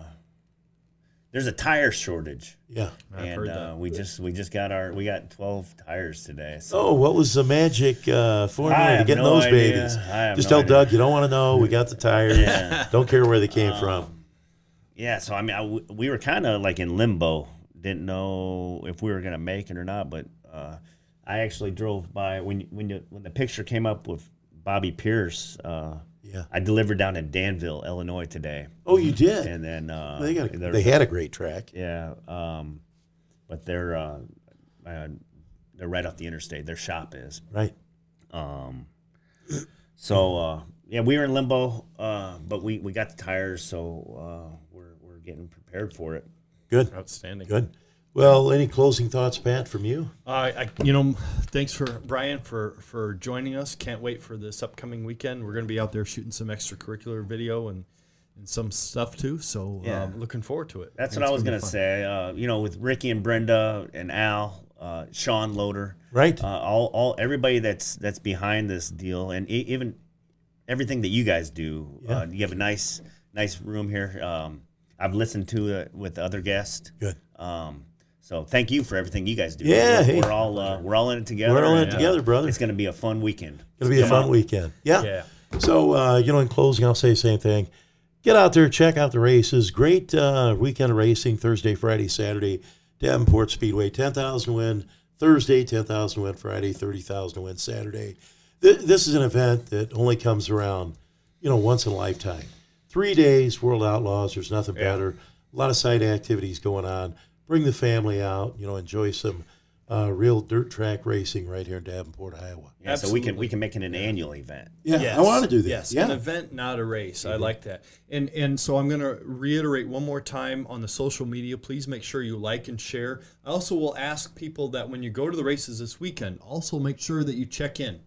Speaker 3: there's a tire shortage,
Speaker 1: Yeah.
Speaker 2: I've
Speaker 3: and
Speaker 2: heard
Speaker 3: uh,
Speaker 2: that.
Speaker 3: we just we just got our we got 12 tires today. So
Speaker 1: Oh, what was the magic uh,
Speaker 3: I
Speaker 1: formula to
Speaker 3: have
Speaker 1: getting
Speaker 3: no
Speaker 1: those
Speaker 3: idea.
Speaker 1: babies? Just
Speaker 3: no
Speaker 1: tell
Speaker 3: idea.
Speaker 1: Doug you don't want to know. We got the tires.
Speaker 3: Yeah.
Speaker 1: Don't care where they came
Speaker 3: Um,
Speaker 1: from.
Speaker 3: yeah, so I mean, I w we were kind of like in limbo. Didn't know if we were gonna make it or not. But uh, I actually drove by when when you, when the picture came up with Bobby Pierce. Uh,
Speaker 1: Yeah.
Speaker 3: I delivered down in Danville, Illinois today,
Speaker 1: Oh, you did.
Speaker 3: and then uh,
Speaker 1: they got. A,
Speaker 3: they're-
Speaker 1: had a great track.
Speaker 3: Yeah, um, but they're uh, uh, they're right off the interstate. Their shop is.
Speaker 1: Right.
Speaker 3: Um, so uh, yeah, we were in limbo, uh, but we, we got the tires, so uh, we're we're getting prepared for it.
Speaker 1: Good.
Speaker 2: Outstanding.
Speaker 1: Good. Well, any closing thoughts, Pat, from you?
Speaker 2: Uh, I, you know, thanks for Brian for for joining us. Can't wait for this upcoming weekend. We're going to be out there shooting some extracurricular video and and some stuff too. So
Speaker 3: Yeah.
Speaker 2: um, looking forward to it.
Speaker 3: That's
Speaker 2: think
Speaker 3: what I was gonna say. Uh, you know, with Ricky and Brenda and Al, uh, Sean Loader,
Speaker 1: Right.
Speaker 3: uh, all all everybody that's that's behind this deal, and e- even everything that you guys do.
Speaker 1: Yeah.
Speaker 3: Uh, you have a nice nice room here. Um, I've listened to it with other guests.
Speaker 1: Good.
Speaker 3: Um, so thank you for everything you guys do.
Speaker 1: Yeah,
Speaker 3: we're,
Speaker 1: hey.
Speaker 3: we're all uh, we're all in it together.
Speaker 1: We're all in it
Speaker 3: uh,
Speaker 1: together, brother.
Speaker 3: It's going to be a fun weekend.
Speaker 1: It'll be a fun
Speaker 3: on.
Speaker 1: weekend. Yeah.
Speaker 2: Yeah.
Speaker 1: So, uh, you know, in closing, I'll say the same thing. Get out there, check out the races. Great uh, weekend of racing Thursday, Friday, Saturday. Davenport Speedway, 10,000 win Thursday, 10,000 win Friday, 30,000 win Saturday. Th- this is an event that only comes around, you know, once in a lifetime. Three days, World Outlaws. There's nothing better. A lot of side activities going on. Bring the family out. You know, enjoy some uh, real dirt track racing right here in Davenport, Iowa.
Speaker 3: Yeah, so we can we can make it an annual event.
Speaker 1: Yeah,
Speaker 2: Yes.
Speaker 1: I want to do that.
Speaker 2: Yes,
Speaker 1: yeah.
Speaker 2: an event, not a race. I like that. And and so I'm going to reiterate one more time on the social media. Please make sure you like and share. I also will ask people that when you go to the races this weekend, also make sure that you check in,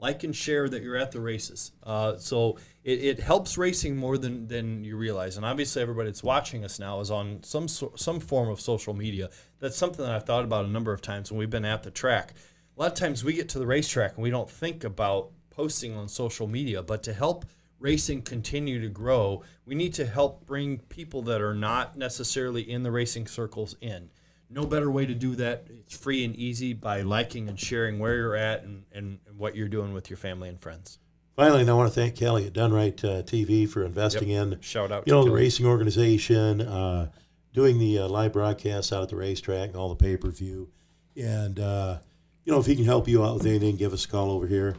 Speaker 2: like and share that you're at the races. Uh, so it, it helps racing more than than you realize. And obviously, everybody that's watching us now is on some so- some form of social media. That's something that I've thought about a number of times when we've been at the track. A lot of times we get to the racetrack and we don't think about posting on social media, but to help racing continue to grow, we need to help bring people that are not necessarily in the racing circles in. No better way to do that. It's free and easy by liking and sharing where you're at and, and, and what you're doing with your family and friends.
Speaker 1: Finally, and I want to thank Kelly at Done Right uh, TV for investing in
Speaker 2: Shout out
Speaker 1: you know
Speaker 2: to
Speaker 1: the racing organization. Uh, doing the uh, live broadcast out at the racetrack and all the pay per view. And, uh, you know, if he can help you out with anything, give us a call over here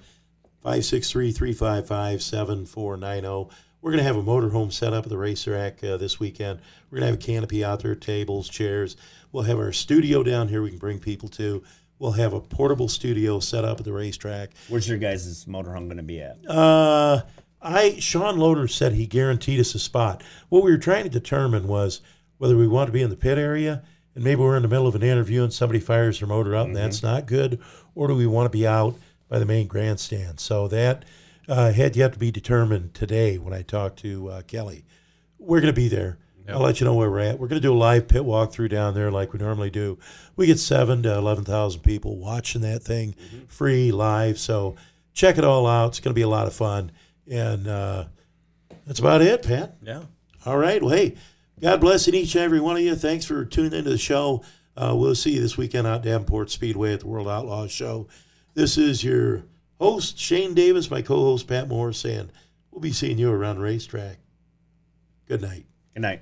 Speaker 1: 563 355 7490. We're going to have a motorhome set up at the racetrack uh, this weekend. We're going to have a canopy out there, tables, chairs. We'll have our studio down here we can bring people to. We'll have a portable studio set up at the racetrack.
Speaker 3: Where's your guys' motorhome going to be at?
Speaker 1: Uh, I Sean Loader said he guaranteed us a spot. What we were trying to determine was whether we want to be in the pit area and maybe we're in the middle of an interview and somebody fires their motor up and that's not good, or do we want to be out by the main grandstand? So that uh, had yet to be determined today when I talked to uh, Kelly. We're going to be there. I'll let you know where we're at. We're going to do a live pit walkthrough down there like we normally do. We get seven to eleven thousand people watching that thing, free live. So check it all out. It's going to be a lot of fun, and uh, that's about it, Pat.
Speaker 3: Yeah.
Speaker 1: All right. Well, hey, God bless each and every one of you. Thanks for tuning into the show. Uh, we'll see you this weekend out at Davenport Speedway at the World Outlaws Show. This is your host, Shane Davis, my co host, Pat Moore, saying we'll be seeing you around the racetrack. Good night.
Speaker 3: Good night.